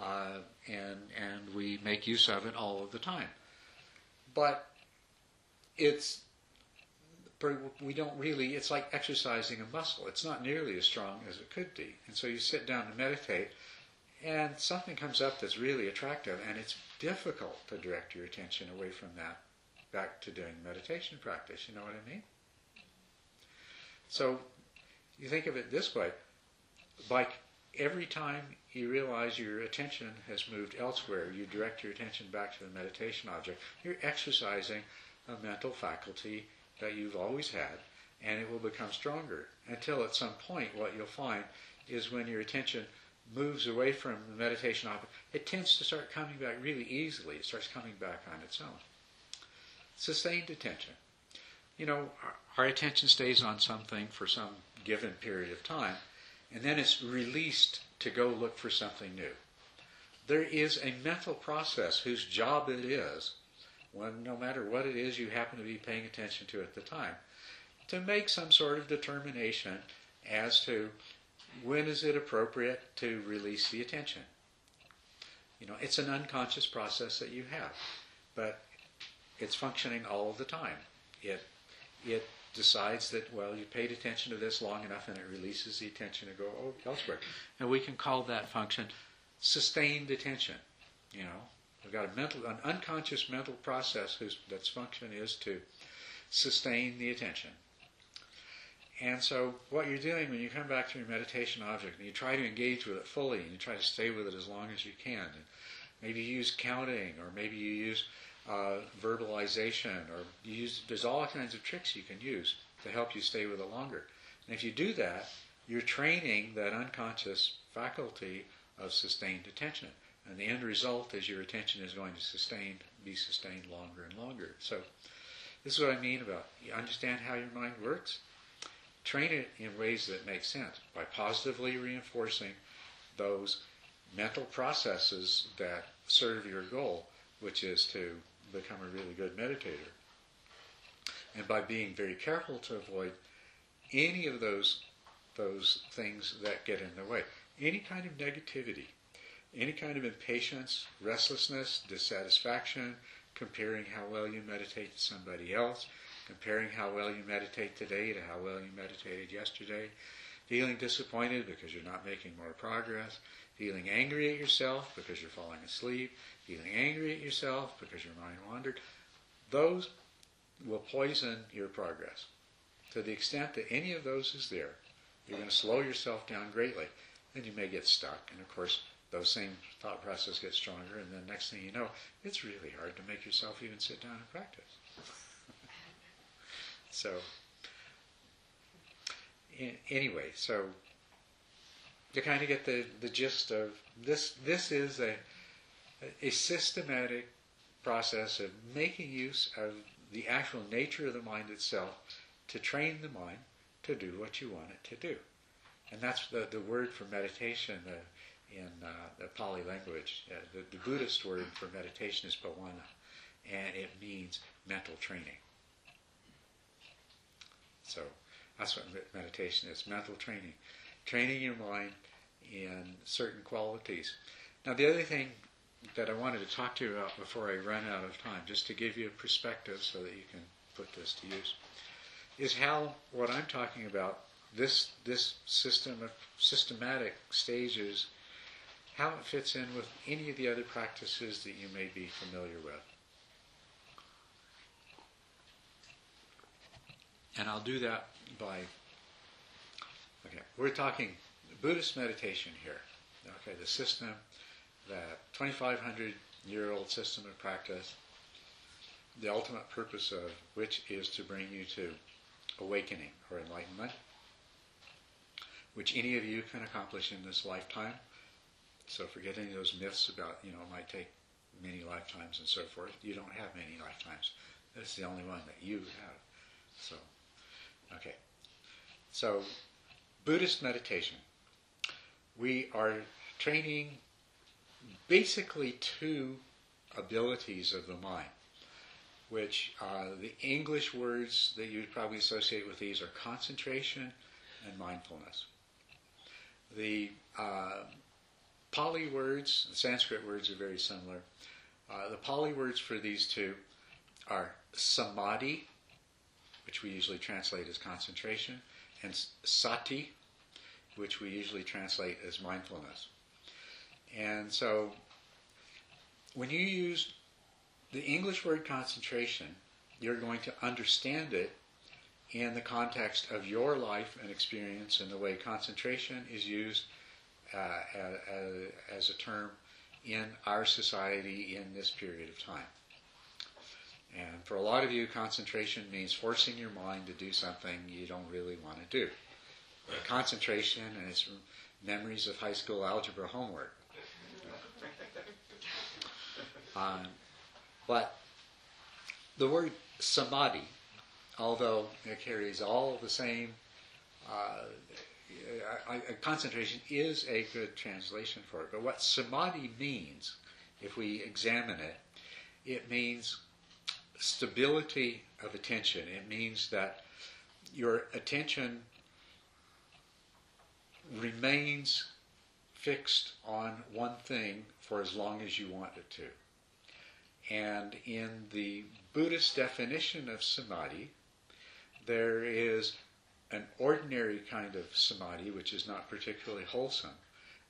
[SPEAKER 1] Uh, and, and we make use of it all of the time. But it's, we don't really, it's like exercising a muscle. It's not nearly as strong as it could be. And so you sit down and meditate, and something comes up that's really attractive, and it's difficult to direct your attention away from that back to doing meditation practice. You know what I mean? So you think of it this way like every time you realize your attention has moved elsewhere, you direct your attention back to the meditation object, you're exercising a mental faculty that you've always had, and it will become stronger until at some point what you'll find is when your attention moves away from the meditation object, it tends to start coming back really easily. It starts coming back on its own. Sustained attention. You know, our attention stays on something for some given period of time, and then it's released to go look for something new. there is a mental process whose job it is, when no matter what it is you happen to be paying attention to at the time, to make some sort of determination as to when is it appropriate to release the attention. You know, it's an unconscious process that you have, but it's functioning all the time. It it decides that well, you paid attention to this long enough, and it releases the attention to go oh, elsewhere, and we can call that function sustained attention. You know, we've got a mental, an unconscious mental process whose that's function is to sustain the attention. And so, what you're doing when you come back to your meditation object and you try to engage with it fully and you try to stay with it as long as you can, and maybe you use counting or maybe you use uh, verbalization or you use, there's all kinds of tricks you can use to help you stay with it longer. And if you do that, you're training that unconscious faculty of sustained attention. And the end result is your attention is going to sustain, be sustained longer and longer. So, this is what I mean about you understand how your mind works train it in ways that make sense by positively reinforcing those mental processes that serve your goal, which is to become a really good meditator. And by being very careful to avoid any of those those things that get in the way. Any kind of negativity, any kind of impatience, restlessness, dissatisfaction, comparing how well you meditate to somebody else, comparing how well you meditate today to how well you meditated yesterday, feeling disappointed because you're not making more progress, feeling angry at yourself because you're falling asleep, feeling angry at yourself because your mind wandered, those will poison your progress. To the extent that any of those is there, you're going to slow yourself down greatly. Then you may get stuck. And of course, those same thought processes get stronger. And then next thing you know, it's really hard to make yourself even sit down and practice. So, anyway, so to kind of get the, the gist of this, this is a, a systematic process of making use of the actual nature of the mind itself to train the mind to do what you want it to do. And that's the, the word for meditation in uh, the Pali language. Uh, the, the Buddhist word for meditation is bhavana, and it means mental training. So that's what meditation is mental training. Training your mind in certain qualities. Now, the other thing that I wanted to talk to you about before I run out of time, just to give you a perspective so that you can put this to use, is how what I'm talking about, this this system of systematic stages, how it fits in with any of the other practices that you may be familiar with. And I'll do that by, okay, we're talking Buddhist meditation here. Okay, the system, the 2,500 year old system of practice, the ultimate purpose of which is to bring you to awakening or enlightenment, which any of you can accomplish in this lifetime. So forget any of those myths about, you know, it might take many lifetimes and so forth. You don't have many lifetimes. That's the only one that you have. So Okay. So, Buddhist meditation. We are training basically two abilities of the mind, which uh, the English words that you probably associate with these are concentration and mindfulness. The uh, Pali words, the Sanskrit words are very similar. Uh, the Pali words for these two are samadhi which we usually translate as concentration, and sati, which we usually translate as mindfulness. And so when you use the English word concentration, you're going to understand it in the context of your life and experience and the way concentration is used uh, as, as a term in our society in this period of time. And for a lot of you, concentration means forcing your mind to do something you don't really want to do. Concentration and its memories of high school algebra homework. <laughs> Um, but the word samadhi, although it carries all the same uh, I, I, concentration is a good translation for it. But what samadhi means, if we examine it, it means stability of attention. It means that your attention remains fixed on one thing for as long as you want it to. And in the Buddhist definition of samadhi, there is an ordinary kind of samadhi, which is not particularly wholesome.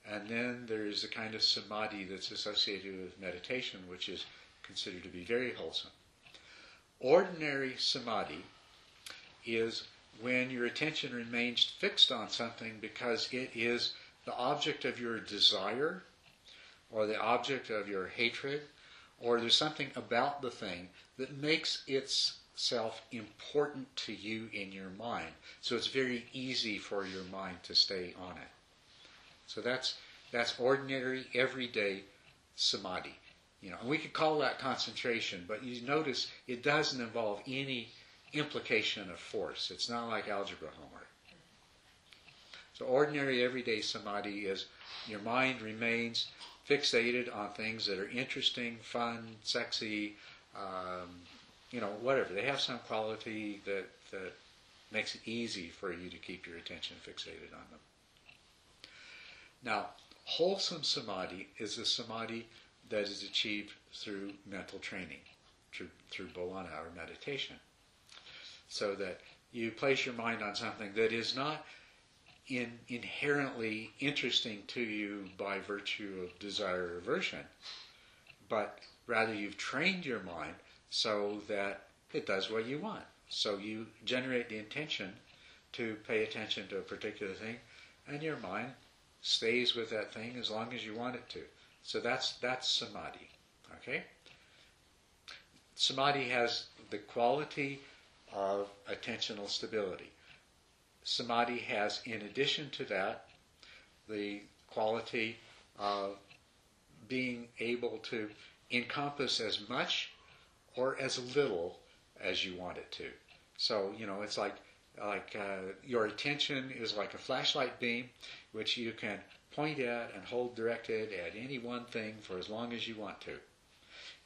[SPEAKER 1] And then there is a kind of samadhi that's associated with meditation, which is considered to be very wholesome. Ordinary samadhi is when your attention remains fixed on something because it is the object of your desire or the object of your hatred or there's something about the thing that makes itself important to you in your mind. So it's very easy for your mind to stay on it. So that's that's ordinary, everyday samadhi. You know, and we could call that concentration, but you notice it doesn't involve any implication of force. It's not like algebra homework. So ordinary everyday samadhi is your mind remains fixated on things that are interesting, fun, sexy, um, you know, whatever. They have some quality that, that makes it easy for you to keep your attention fixated on them. Now, wholesome samadhi is a samadhi that is achieved through mental training, through, through bhavana or meditation so that you place your mind on something that is not in, inherently interesting to you by virtue of desire or aversion, but rather you've trained your mind so that it does what you want. So you generate the intention to pay attention to a particular thing, and your mind stays with that thing as long as you want it to. So that's that's samadhi. Okay? Samadhi has the quality of attentional stability. Samadhi has, in addition to that, the quality of being able to encompass as much or as little as you want it to. So, you know, it's like like uh, your attention is like a flashlight beam, which you can point at and hold directed at any one thing for as long as you want to.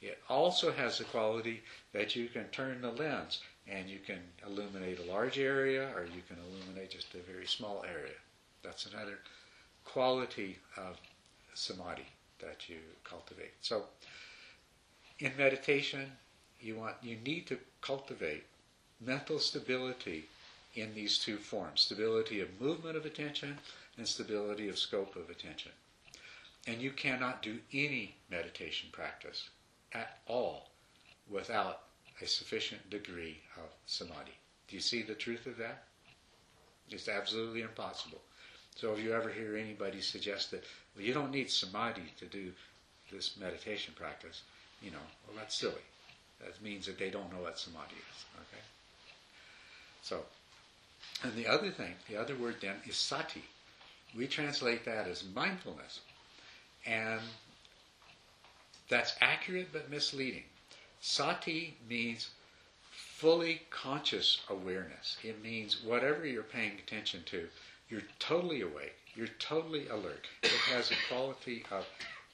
[SPEAKER 1] It also has the quality that you can turn the lens and you can illuminate a large area or you can illuminate just a very small area. That's another quality of samadhi that you cultivate. So, in meditation, you want you need to cultivate mental stability in these two forms: stability of movement of attention and stability of scope of attention. And you cannot do any meditation practice at all without a sufficient degree of samadhi. Do you see the truth of that? It's absolutely impossible. So if you ever hear anybody suggest that, well, you don't need samadhi to do this meditation practice, you know, well, that's silly. That means that they don't know what samadhi is. Okay? So, and the other thing, the other word then is sati. We translate that as mindfulness. And that's accurate but misleading. Sati means fully conscious awareness. It means whatever you're paying attention to, you're totally awake, you're totally alert. It has a quality of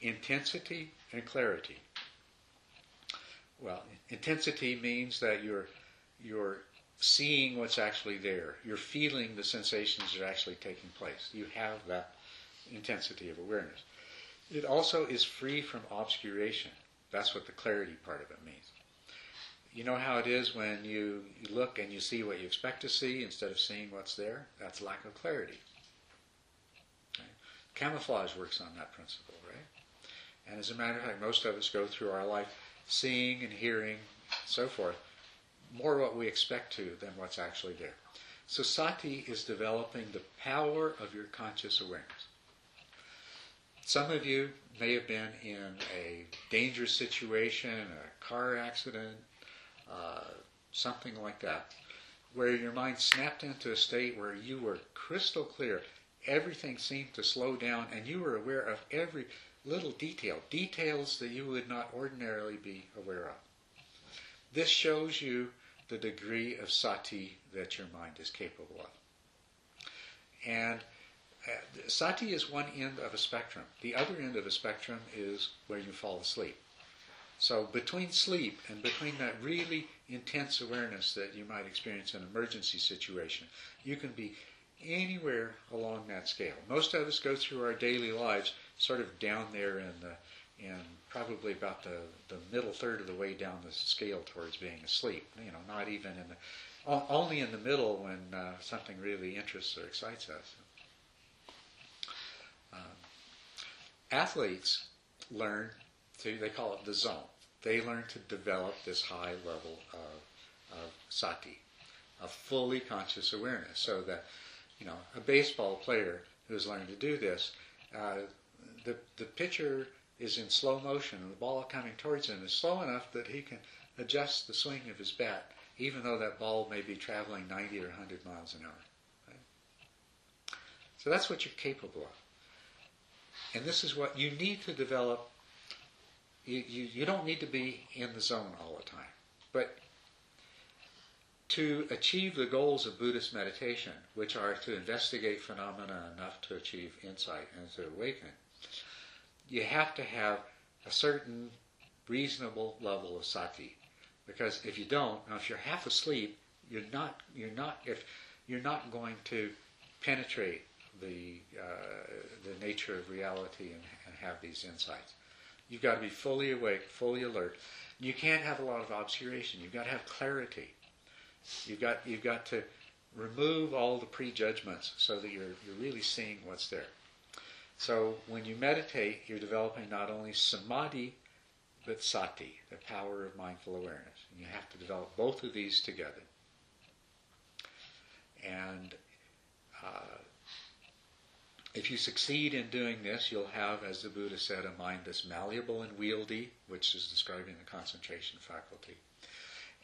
[SPEAKER 1] intensity and clarity. Well, intensity means that you're you're seeing what's actually there. You're feeling the sensations that are actually taking place. You have that intensity of awareness. It also is free from obscuration. That's what the clarity part of it means. You know how it is when you, look and you see what you expect to see instead of seeing what's there? That's lack of clarity. Camouflage works on that principle, right? And as a matter of fact, most of us go through our life seeing and hearing, and so forth, more what we expect to than what's actually there. So sati is developing the power of your conscious awareness. Some of you may have been in a dangerous situation, a car accident, uh, something like that, where your mind snapped into a state where you were crystal clear. Everything seemed to slow down, and you were aware of every little detail, details that you would not ordinarily be aware of. This shows you the degree of sati that your mind is capable of. And uh, sati is one end of a spectrum. The other end of a spectrum is where you fall asleep. So between sleep and between that really intense awareness that you might experience in an emergency situation, you can be anywhere along that scale. Most of us go through our daily lives sort of down there in the in probably about the, the middle third of the way down the scale towards being asleep. You know, not even in the only in the middle when uh, something really interests or excites us. Um, athletes learn to they call it the zone. They learn to develop this high level of, of sati, of fully conscious awareness, so that you know a baseball player who's learned to do this. Uh, the, the pitcher is in slow motion and the ball coming towards him is slow enough that he can adjust the swing of his bat even though that ball may be traveling 90 or 100 miles an hour. Right? So that's what you're capable of. And this is what you need to develop. You, you, you don't need to be in the zone all the time. But to achieve the goals of Buddhist meditation, which are to investigate phenomena enough to achieve insight and to awaken, you have to have a certain reasonable level of sati. Because if you don't, now if you're half asleep, you're not you're not if you're not going to penetrate the uh, the nature of reality and, and have these insights. You've got to be fully awake, fully alert. You can't have a lot of obscuration. You've got to have clarity. You've got you've got to remove all the prejudgments so that you're you're really seeing what's there. So when you meditate, you're developing not only samadhi, but sati, the power of mindful awareness. And you have to develop both of these together. And uh, if you succeed in doing this, you'll have, as the Buddha said, a mind that's malleable and wieldy, which is describing the concentration faculty,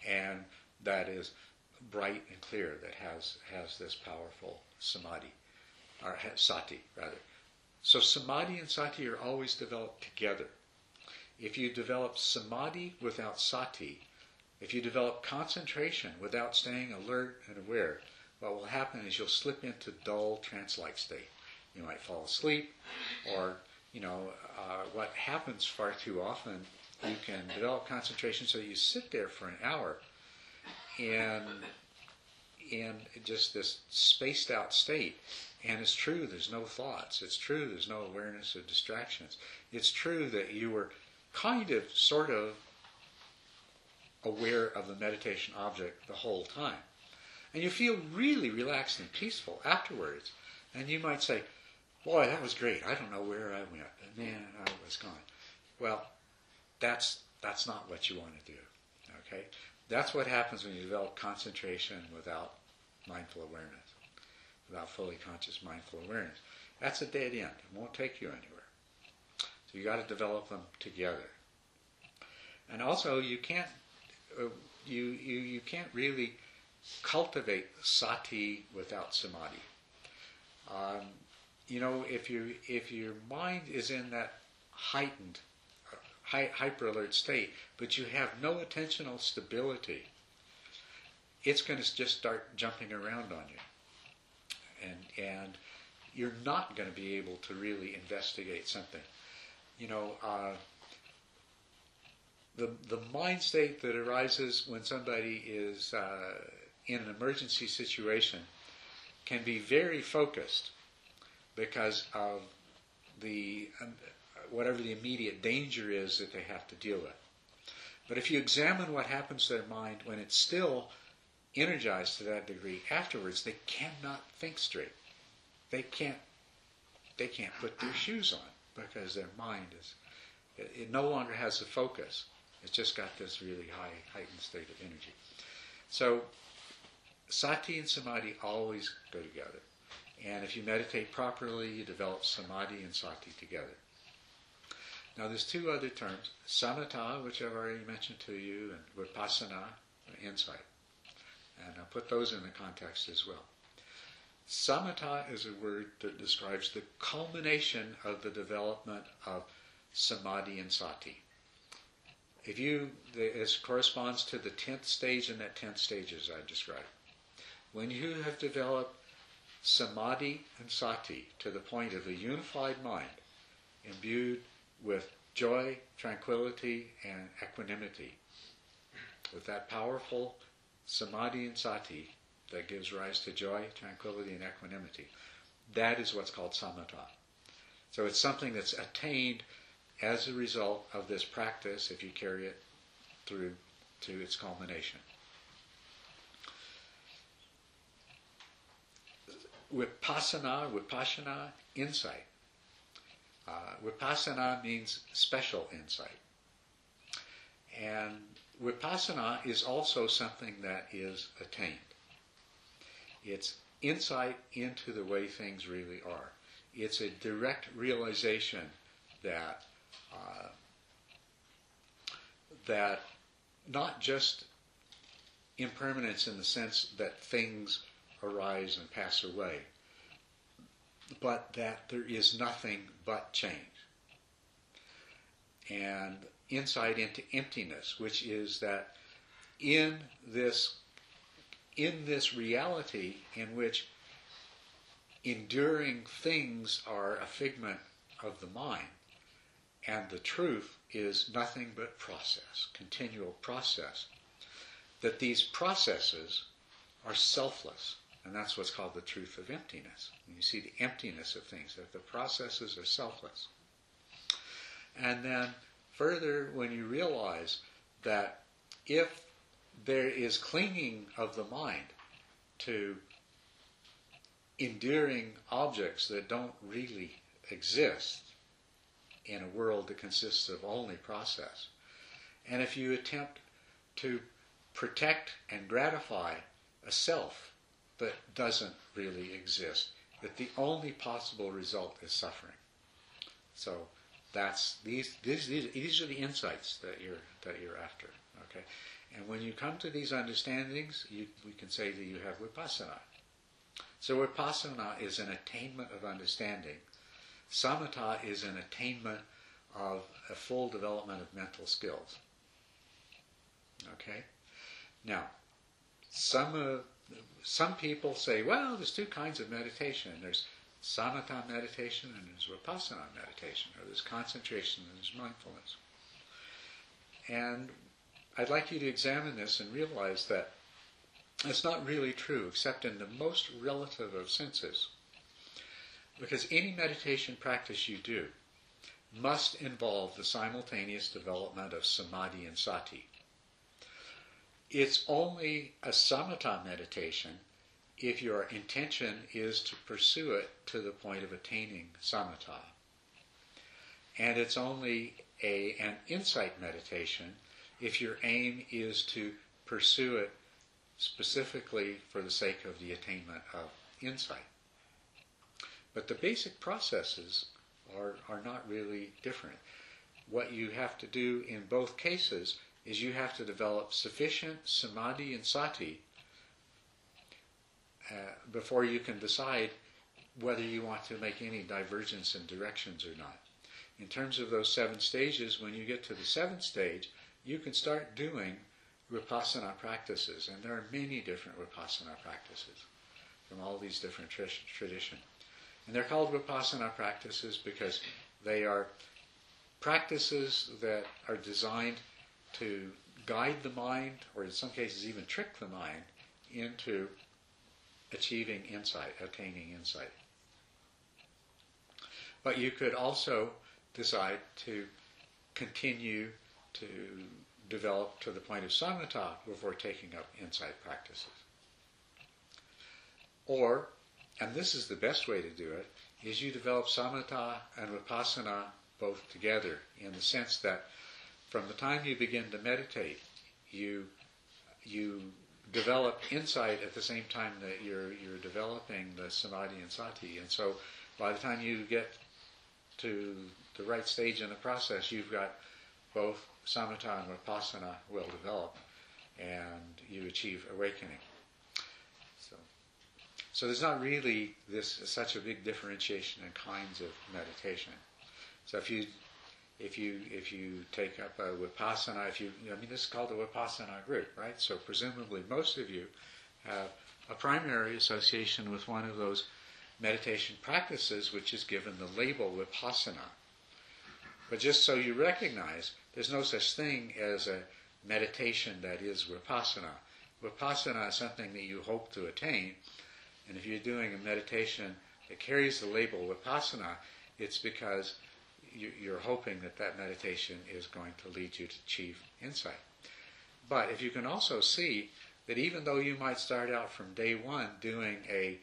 [SPEAKER 1] and that is bright and clear, that has, has this powerful samadhi, or sati, rather. So samadhi and sati are always developed together. If you develop samadhi without sati, if you develop concentration without staying alert and aware, what will happen is you'll slip into dull trance-like state. You might fall asleep, or you know uh, what happens far too often. You can develop concentration so you sit there for an hour, and in just this spaced out state, and it's true, there's no thoughts. It's true, there's no awareness of distractions. It's true that you were kind of, sort of, aware of the meditation object the whole time. And you feel really relaxed and peaceful afterwards. And you might say, Boy, that was great. I don't know where I went. But man, I was gone. Well, that's, that's not what you want to do. Okay? That's what happens when you develop concentration without mindful awareness without fully conscious mindful awareness. That's a dead end. It won't take you anywhere. So you got to develop them together. And also, you can't uh, you, you you can't really cultivate sati without samadhi. Um, you know, if you if your mind is in that heightened, uh, hyper alert state, but you have no attentional stability, it's going to just start jumping around on you and and you're not going to be able to really investigate something. You know, uh, the the mind state that arises when somebody is uh, in an emergency situation can be very focused because of the um, whatever the immediate danger is that they have to deal with. But if you examine what happens to their mind when it's still energized to that degree afterwards, they cannot think straight. They can't. They can't put their shoes on because their mind is. It, it no longer has a focus. It's just got this really high heightened state of energy. So, sati and samadhi always go together. And if you meditate properly, you develop samadhi and sati together. Now, there's two other terms: samatha, which I've already mentioned to you, and vipassana, insight. And I'll put those in the context as well. Samatha is a word that describes the culmination of the development of samadhi and sati. If you, this corresponds to the tenth stage in that tenth stage as I described. When you have developed samadhi and sati to the point of a unified mind, imbued with joy, tranquility, and equanimity. With that powerful samadhi and sati that gives rise to joy, tranquility, and equanimity. That is what's called samatha. So it's something that's attained as a result of this practice if you carry it through to its culmination. Vipassana, vipassana, insight. Uh, vipassana means special insight. And vipassana is also something that is attained. It's insight into the way things really are. It's a direct realization that uh, that not just impermanence in the sense that things arise and pass away, but that there is nothing but change. And insight into emptiness, which is that in this in this reality in which enduring things are a figment of the mind, and the truth is nothing but process, continual process, that these processes are selfless. And that's what's called the truth of emptiness. And you see the emptiness of things, that the processes are selfless. And then further, when you realize that if there is clinging of the mind to endearing objects that don't really exist in a world that consists of only process. And if you attempt to protect and gratify a self that doesn't really exist, that the only possible result is suffering. So that's these these these, these are the insights that you're that you're after. Okay, and when you come to these understandings, you, we can say that you have vipassana. So vipassana is an attainment of understanding. Samatha is an attainment of a full development of mental skills. Okay? Now, some, uh, some people say, well, there's two kinds of meditation. There's samatha meditation and there's vipassana meditation, or there's concentration and there's mindfulness. And I'd like you to examine this and realize that it's not really true, except in the most relative of senses. Because any meditation practice you do must involve the simultaneous development of samadhi and sati. It's only a samatha meditation if your intention is to pursue it to the point of attaining samatha. And it's only a, an insight meditation if your aim is to pursue it specifically for the sake of the attainment of insight. But the basic processes are, are not really different. What you have to do in both cases is you have to develop sufficient samadhi and sati uh, before you can decide whether you want to make any divergence in directions or not. In terms of those seven stages, when you get to the seventh stage, you can start doing vipassana practices, and there are many different vipassana practices from all these different tr- traditions. And they're called vipassana practices because they are practices that are designed to guide the mind, or in some cases even trick the mind, into achieving insight, attaining insight. But you could also decide to continue to develop to the point of samatha before taking up insight practices. Or, and this is the best way to do it, is you develop samatha and vipassana both together in the sense that from the time you begin to meditate, you you develop insight at the same time that you're you're developing the samadhi and sati. And so by the time you get to the right stage in the process, you've got both samatha and vipassana will develop, and you achieve awakening. So, so there's not really this such a big differentiation in kinds of meditation. So if you if you if you take up a vipassana, if you I mean this is called a vipassana group, right? So presumably most of you have a primary association with one of those meditation practices which is given the label vipassana. But just so you recognize, there's no such thing as a meditation that is vipassana. Vipassana is something that you hope to attain, and if you're doing a meditation that carries the label vipassana, it's because you're hoping that that meditation is going to lead you to achieve insight. But if you can also see that even though you might start out from day one doing a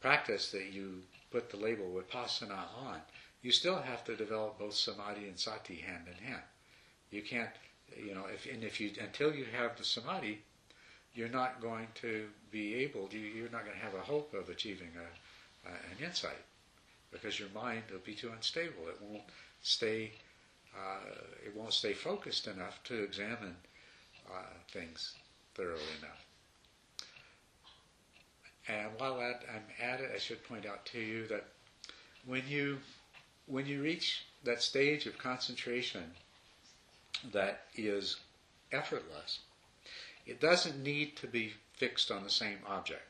[SPEAKER 1] practice that you put the label vipassana on, you still have to develop both samadhi and sati hand in hand. You can't, you know, if and if you until you have the samadhi, you're not going to be able. You, you're not going to have a hope of achieving a, an insight because your mind will be too unstable. It won't stay. Uh, it won't stay focused enough to examine uh, things thoroughly enough. And while I'm at it, I should point out to you that when you when you reach that stage of concentration that is effortless, it doesn't need to be fixed on the same object.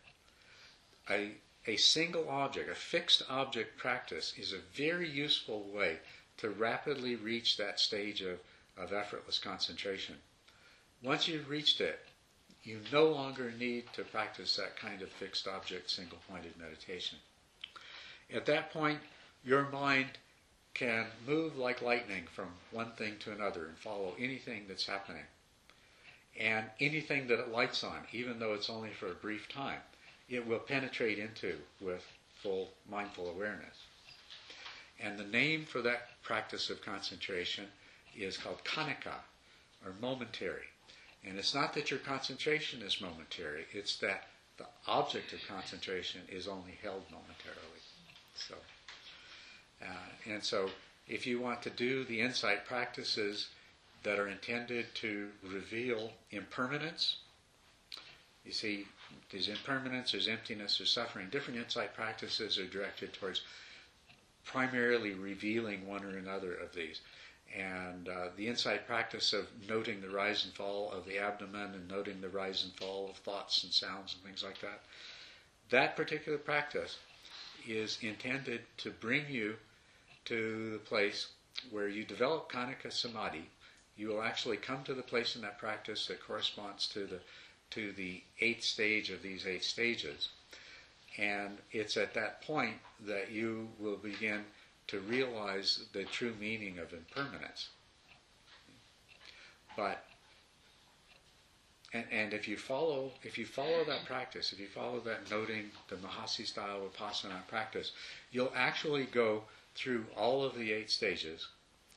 [SPEAKER 1] A, a single object, a fixed object practice, is a very useful way to rapidly reach that stage of, of effortless concentration. Once you've reached it, you no longer need to practice that kind of fixed object, single pointed meditation. At that point, your mind can move like lightning from one thing to another and follow anything that's happening. And anything that it lights on, even though it's only for a brief time, it will penetrate into with full mindful awareness. And the name for that practice of concentration is called khanika, or momentary. And it's not that your concentration is momentary, it's that the object of concentration is only held momentarily. So, uh, and so if you want to do the insight practices that are intended to reveal impermanence, you see, there's impermanence, there's emptiness, there's suffering. Different insight practices are directed towards primarily revealing one or another of these. And uh, the inside practice of noting the rise and fall of the abdomen and noting the rise and fall of thoughts and sounds and things like that, that particular practice is intended to bring you to the place where you develop Khanika Samadhi. You will actually come to the place in that practice that corresponds to the to the eighth stage of these eight stages. And it's at that point that you will begin to realize the true meaning of impermanence. But and, and if you follow if you follow that practice, if you follow that noting the Mahasi style Vipassana practice, you'll actually go through all of the eight stages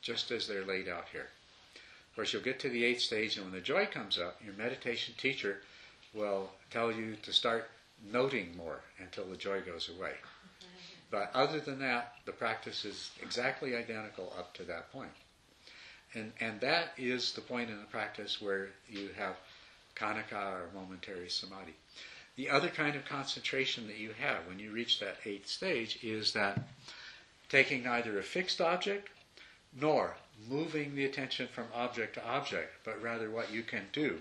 [SPEAKER 1] just as they're laid out here. Of course, you'll get to the eighth stage, and when the joy comes up, your meditation teacher will tell you to start noting more until the joy goes away. But other than that, the practice is exactly identical up to that point. And, and that is the point in the practice where you have khanika or momentary samadhi. The other kind of concentration that you have when you reach that eighth stage is that taking neither a fixed object nor moving the attention from object to object, but rather what you can do.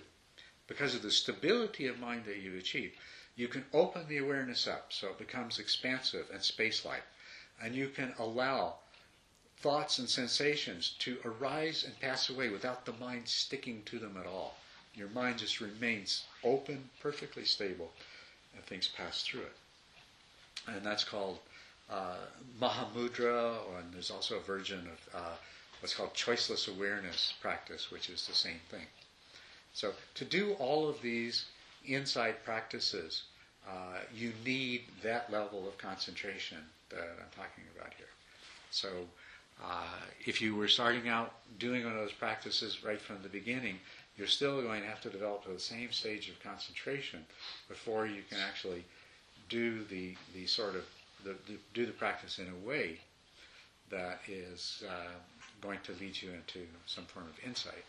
[SPEAKER 1] Because of the stability of mind that you achieve, you can open the awareness up so it becomes expansive and space-like. And you can allow thoughts and sensations to arise and pass away without the mind sticking to them at all. Your mind just remains open, perfectly stable, and things pass through it. And that's called uh, Mahamudra, and there's also a version of uh, what's called choiceless awareness practice, which is the same thing. So to do all of these insight practices, uh, you need that level of concentration that I'm talking about here. So uh, if you were starting out doing one of those practices right from the beginning, you're still going to have to develop to the same stage of concentration before you can actually do the, the sort of the, the, do the practice in a way that is uh, going to lead you into some form of insight.